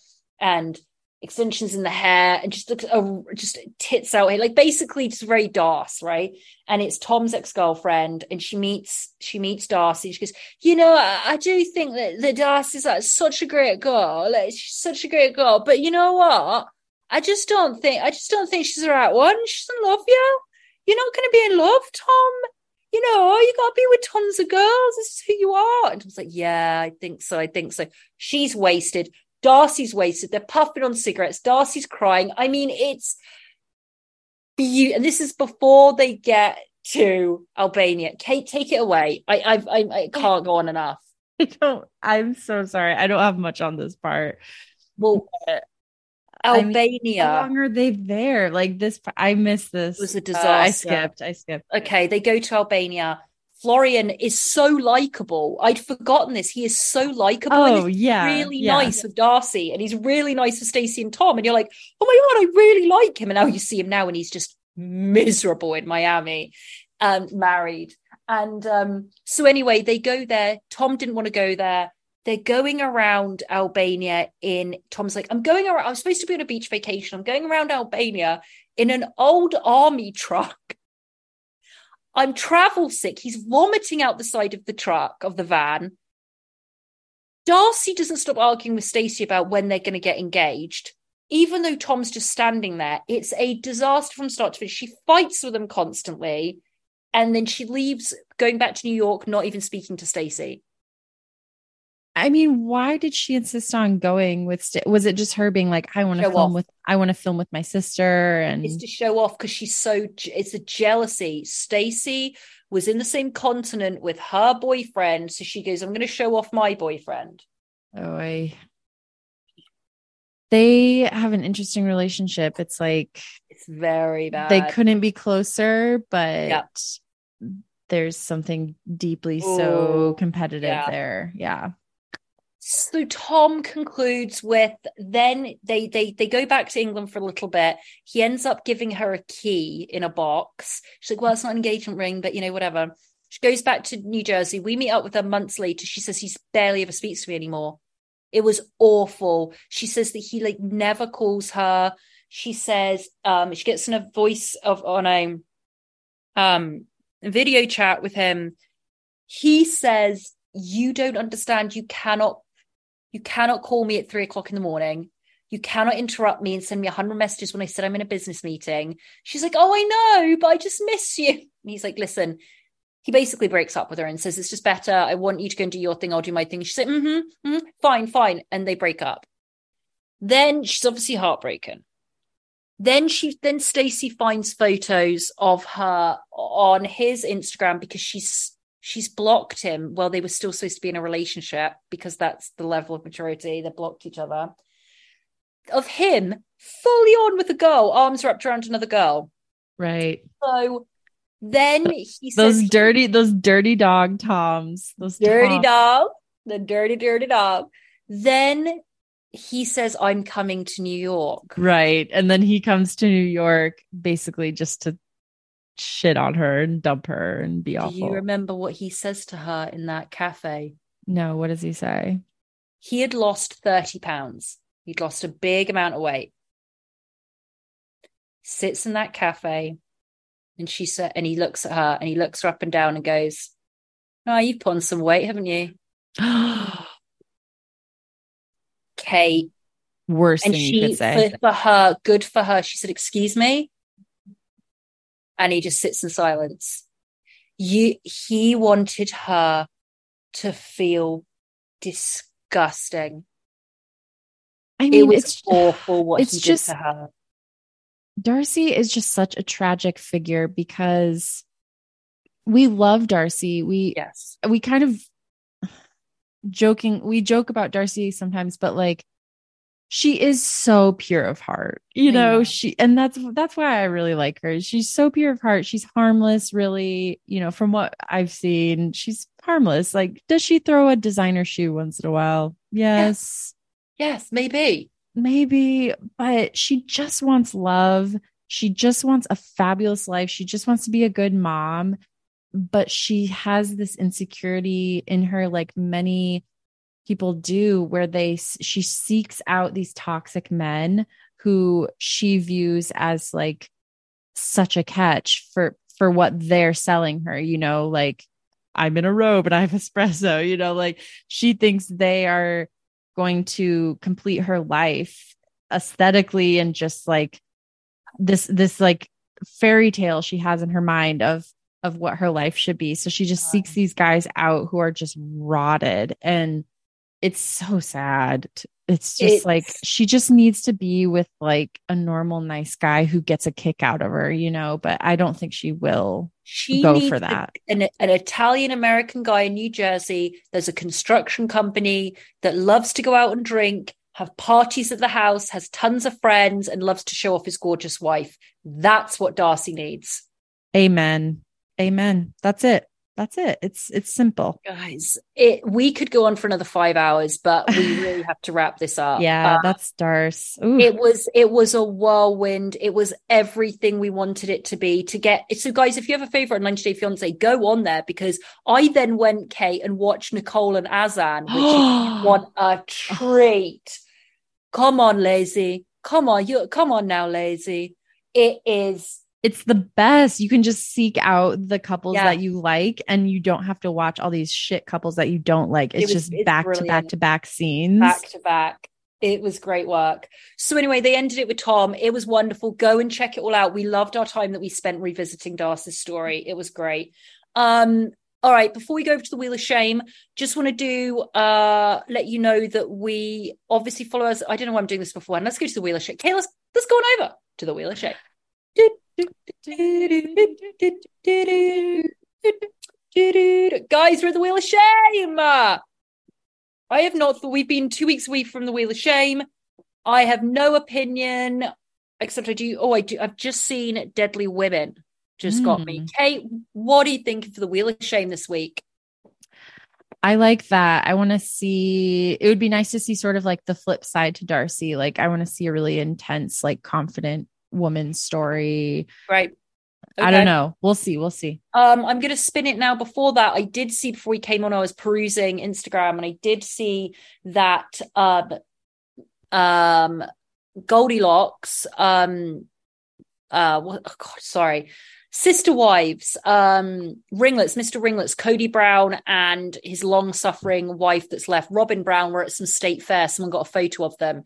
and extensions in the hair and just looks uh, just tits out. Here like basically just very Darcey right? And it's Tom's ex-girlfriend and she meets she meets Darcey. She goes you know I, I do think that the Darcey's like such a great girl. Like she's such a great girl. But you know what? I just don't think I just don't think she's the right one. She doesn't love you you're not going to be in love Tom. You know you got to be with tons of girls. This is who you are. And Tom's like yeah I think so. I think so. She's wasted Darcey's wasted. They're puffing on cigarettes. Darcey's crying. I mean, it's be and this is before they get to Albania. Kate, take it away. I I I, I can't go on enough. [LAUGHS] I don't. I'm so sorry. I don't have much on this part. Well, I mean, Albania. How long are they there? Like this, I missed this. It was a Uh, I skipped. I skipped. okay, they go to Albania. Florian is so likable. I'd forgotten this. He is so likable. Oh yeah, really yeah. nice with Darcey, and he's really nice with Stacey and Tom. And you're like, oh my god, I really like him. And now you see him now, and he's just miserable in Miami, um, married. And um, so anyway, they go there. Tom didn't want to go there. They're going around Albania in Tom's like, I'm going around. I'm supposed to be on a beach vacation. I'm going around Albania in an old army truck. I'm travel sick. He's vomiting out the side of the truck of the van. Darcey doesn't stop arguing with Stacey about when they're going to get engaged. Even though Tom's just standing there, it's a disaster from start to finish. She fights with him constantly, and then she leaves, going back to New York, not even speaking to Stacey. I mean, why did she insist on going with? St- was it just her being like, I want to film off. with, I want to film with my sister, and It's to show off because she's so. It's a jealousy. Stacey was in the same continent with her boyfriend, so she goes, "I'm going to show off my boyfriend." oh, I. They have an interesting relationship. It's like It's very bad. they couldn't be closer, but Yeah. there's something deeply so competitive yeah. there. Yeah. So Tom concludes with then they they they go back to England for a little bit. He ends up giving her a key in a box. She's like, "Well, it's not an engagement ring, but you know, whatever." She goes back to New Jersey. We meet up with her months later. She says he's barely ever speaks to me anymore. It was awful. She says that he like never calls her. She says um she gets in a voice of on a um video chat with him. He says, You don't understand. You cannot you cannot call me at three o'clock in the morning. You cannot interrupt me and send me a hundred messages when I said I'm in a business meeting. She's like, Oh, I know, but I just miss you. And he's like, Listen, he basically breaks up with her and says, It's just better. I want you to go and do your thing. I'll do my thing. She's like, mm-hmm, mm-hmm, fine, fine. And they break up. Then she's obviously heartbroken. Then she then Stacey finds photos of her on his Instagram because she's she's blocked him while they were still supposed to be in a relationship because that's the level of maturity. They blocked each other. of him fully on with a girl, arms wrapped around another girl. Right. So then he says Those says, dirty, those dirty dog toms. Those dirty toms. dog, the dirty, dirty dog. Then he says, I'm coming to New York. Right. And then he comes to New York basically just to shit on her and dump her and be Do awful. Do you remember what he says to her in that cafe? no, what does he say? He had lost 30 pounds. He'd lost a big amount of weight. Sits in that cafe and she said, and he looks at her and he looks her up and down and goes, Oh, you've put on some weight, haven't you? [GASPS] Kate. Worst And thing you she, could say. for, for her, good for her, she said, Excuse me. And he just sits in silence. You, he wanted her to feel disgusting. I it mean, was it's awful what it's he just- did to her. Darcey is just such a tragic figure because we love Darcey. We Yes. we kind of joking we joke about Darcey sometimes, but like she is so pure of heart. You know, know. she and that's that's why I really like her. She's so pure of heart. She's harmless, really, you know, from what I've seen, she's harmless. Like, does she throw a designer shoe once in a while? Yes. Yes, maybe. maybe, but she just wants love. She just wants a fabulous life. She just wants to be a good mom. But she has this insecurity in her, like many people do, where they she seeks out these toxic men who she views as like such a catch for for what they're selling her. You know, like I'm in a robe and I have espresso. [LAUGHS] You know, like she thinks they are going to complete her life aesthetically and just like this this like fairy tale she has in her mind of of what her life should be so she just seeks these guys out who are just rotted and it's so sad it's just like she just needs to be with like a normal nice guy who gets a kick out of her you know but i don't think she will She Go needs for a- that. an, an Italian American guy in New Jersey. There's a construction company that loves to go out and drink, have parties at the house, has tons of friends, and loves to show off his gorgeous wife. That's what Darcey needs. amen amen that's it that's it it's it's simple Guys, it we could go on for another five hours, but we [LAUGHS] really have to wrap this up. yeah Uh, that's Darce. Ooh. it was it was a whirlwind it was everything we wanted it to be to get so guys if you have a favorite 90 day fiance go on there because i then went kate and watched nicole and azan which is [GASPS] what a treat [SIGHS] come on lazy come on you come on now lazy it is it's the best. You can just seek out the couples Yeah. that you like and you don't have to watch all these shit couples that you don't like. It It's was- just it's back to back to back scenes. back to back. It was great work. So anyway they ended it with tom. It was wonderful. Go and check it all out. We loved our time that we spent revisiting darcey's story. It was great. Um all right before we go over to the wheel of shame just want to do uh let you know that we obviously follow us. I don't know why i'm doing this before. And let's go to the wheel of shame. Okay let's let's go on over to the wheel of shame guys we're at the wheel of shame I have not thought we've been two weeks away from the Wheel of Shame. I have no opinion, except I do. Oh, I do. I've just seen Deadly Women. Just got me. Mm. Kate, what do you think of the Wheel of Shame this week? I like that. I want to see it would be nice to see sort of like the flip side to Darcey. Like I want to see a really intense, like confident woman story. Right. I don't know. We'll see. We'll see. Um, I'm going to spin it now. Before that, I did see before we came on, I was perusing Instagram and I did see that um, um, Goldilocks, um, uh, what, oh God, sorry, Sister Wives, um, Ringlets, Mr. Ringlets, Cody Brown and his long suffering wife that's left, Robyn Brown, were at some state fair. Someone got a photo of them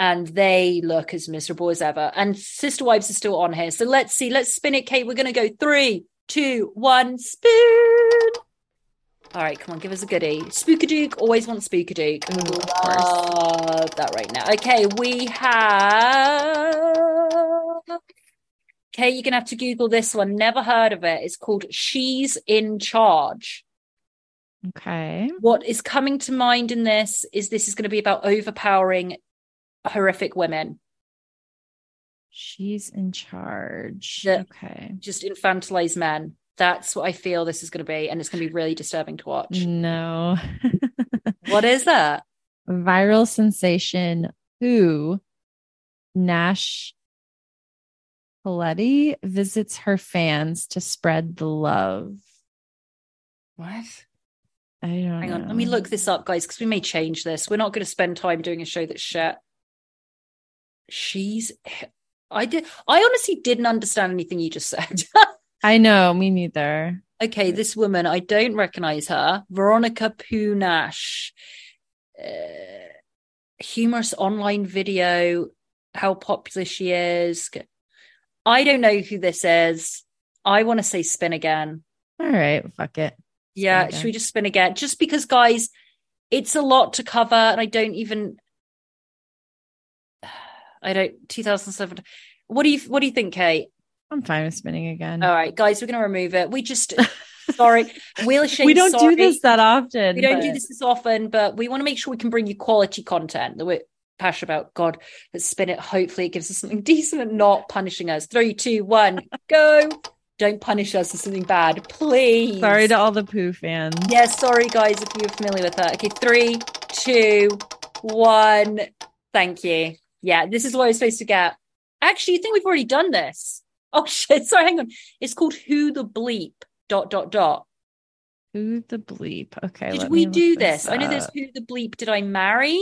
and they look as miserable as ever. And Sister Wives is still on here. So let's see. Let's spin it, Kate. We're going to go three, two, one, spin. All right, come on, give us a goodie. Spookadook, always want Spookadook. Love that right now. Okay, we have. Okay, you're going to have to Google this one. Never heard of it. It's called She's in Charge. Okay. What is coming to mind in this is this is going to be about overpowering horrific women. She's in charge. Okay. Just infantilize men. That's what I feel this is going to be, and it's going to be really disturbing to watch. No. [LAUGHS] What is that? Viral sensation who Nash Paletti visits her fans to spread the love. What? I don't Hang know. on, let me look this up, guys, because we may change this. We're not going to spend time doing a show that's shit. She's. I did. I honestly didn't understand anything you just said. [LAUGHS] I know, me neither. okay, this woman, I don't recognize her. Veronica Punash. Uh, humorous online video. How popular she is. I don't know who this is. I want to say spin again. All right, fuck it. Yeah, again. should we just spin again? Just because, guys, it's a lot to cover, and I don't even. I don't. 2007. What do you What do you think, Kate? I'm fine with spinning again. All right, guys, we're going to remove it. We just. [LAUGHS] sorry, Wheel of Shame. we don't sorry. do this that often. We don't do this as often, but we want to make sure we can bring you quality content that we're passionate about. God, let's spin it. Hopefully, it gives us something [LAUGHS] decent and not punishing us. Three, two, one, go. Don't punish us for something bad, please. Sorry to all the poo fans. Yeah, sorry guys if you're familiar with that. Okay, three, two, one. Thank you. Yeah, this is what I was supposed to get. Actually, I think we've already done this. [LAUGHS] Oh shit! Sorry, hang on. It's called Who the Bleep. Dot dot dot. Who the bleep? Okay. Did we do this? I know there's. Who the Bleep Did I Marry?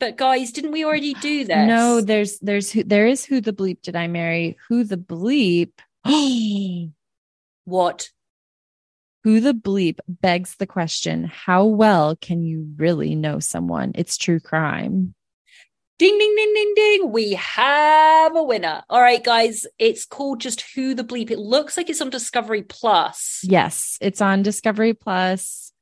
But guys, didn't we already do this? No, there's there's who there is who the bleep did I marry? Who the bleep? [GASPS] what? Who the bleep begs the question, how well can you really know someone? It's true crime. Ding ding ding ding ding. We have a winner. All right, guys. It's called just Who the Bleep. It looks like it's on Discovery Plus. Yes, it's on Discovery Plus.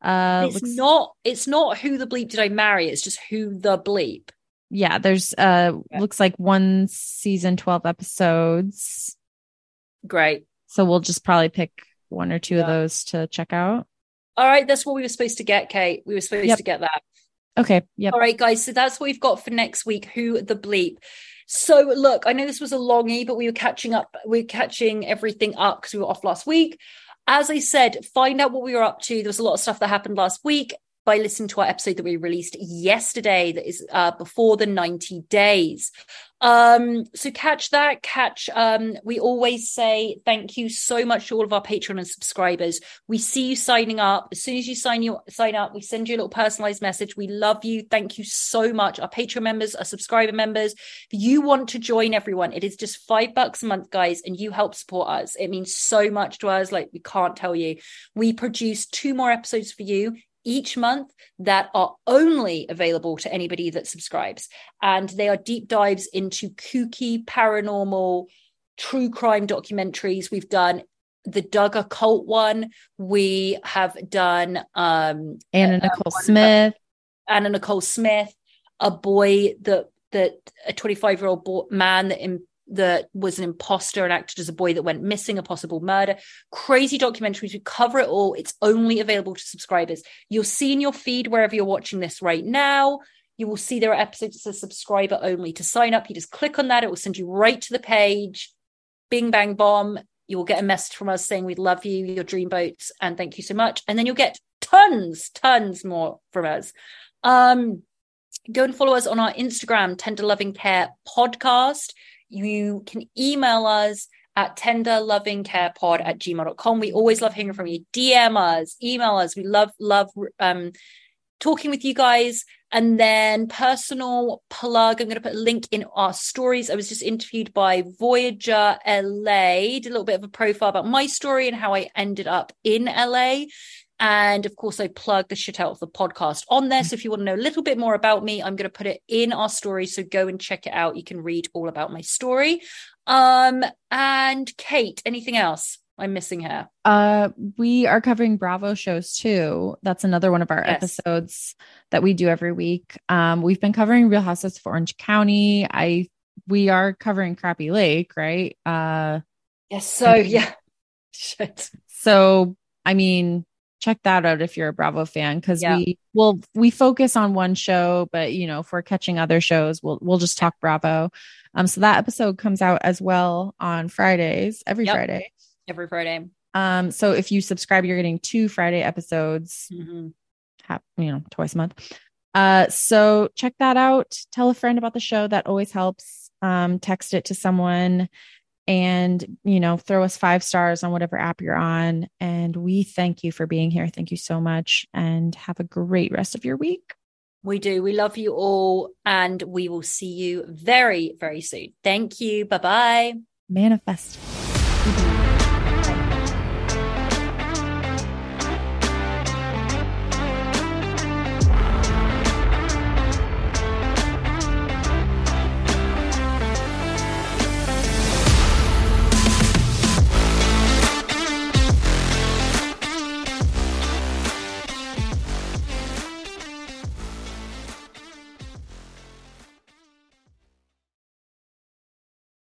Uh it's looks- not it's not who the bleep did I marry, it's just who the bleep. yeah, there's uh Yeah. looks like one season 12 episodes. Great. So we'll just probably pick one or two of those to check out. All right, that's what we were supposed to get, Kate. We were supposed Yep. to get that. Okay. Yeah. All right, guys. So that's what we've got for next week. Who the bleep? So look, I know this was a longie, but we were catching up. We are catching everything up because we were off last week. As I said, find out what we were up to. There was a lot of stuff that happened last week by listening to our episode that we released yesterday. That is uh, before the ninety days. Um, so catch that. Catch. Um, we always say thank you so much to all of our Patreon and subscribers. We see you signing up. As soon as you sign you sign up, we send you a little personalized message. We love you. Thank you so much. Our Patreon members, our subscriber members. If you want to join everyone, it is just five bucks a month, guys, and you help support us. It means so much to us. Like we can't tell you. We produce two more episodes for you each month that are only available to anybody that subscribes. And they are deep dives into kooky, paranormal, true crime documentaries. We've done the Duggar cult one. We have done um Anna uh, Nicole one- Smith. Anna Nicole Smith, a boy that that a 25 year old man that in, that was an imposter and acted as a boy that went missing, a possible murder. Crazy documentaries. We cover it all. It's only available to subscribers. You'll see in your feed wherever you're watching this right now. You will see there are episodes that subscriber only. To sign up, you just click on that. It will send you right to the page. Bing bang bomb. You will get a message from us saying we love you, your dream boats, and thank you so much. And then you'll get tons, tons more from us. Um, go and follow us on our Instagram, Tender Loving Care Podcast. You can email us at tenderlovingcarepod at gmail.com. We always love hearing from you. DM us, email us. We love, love um, talking with you guys. And then personal plug, I'm going to put a link in our stories. I was just interviewed by Voyager LA, did a little bit of a profile about my story and how I ended up in LA. And of course, I plug the shit out of the podcast on there. So if you want to know a little bit more about me, I'm going to put it in our story. So go and check it out. You can read all about my story. Um, and Kate, anything else I'm missing her. Uh, we are covering Bravo shows too. That's another one of our Yes. episodes that we do every week. Um, we've been covering Real Houses of Orange County. I we are covering Crappie Lake, right? Uh, Yes. So yeah, [LAUGHS] shit. so I mean, check that out if you're a Bravo fan because Yeah. we will we focus on one show, but you know, if we're catching other shows, we'll we'll just talk Bravo. Um, so that episode comes out as well on Fridays, every Yep. Friday. Every Friday. Um, so if you subscribe, you're getting two Friday episodes, Mhm. hap- you know, twice a month. Uh, so check that out. Tell a friend about the show. That always helps. Um, text it to someone and, you know, throw us five stars on whatever app you're on. And we thank you for being here. Thank you so much and have a great rest of your week. We do. We love you all. And we will see you very, very soon. Thank you. Bye bye. Manifest.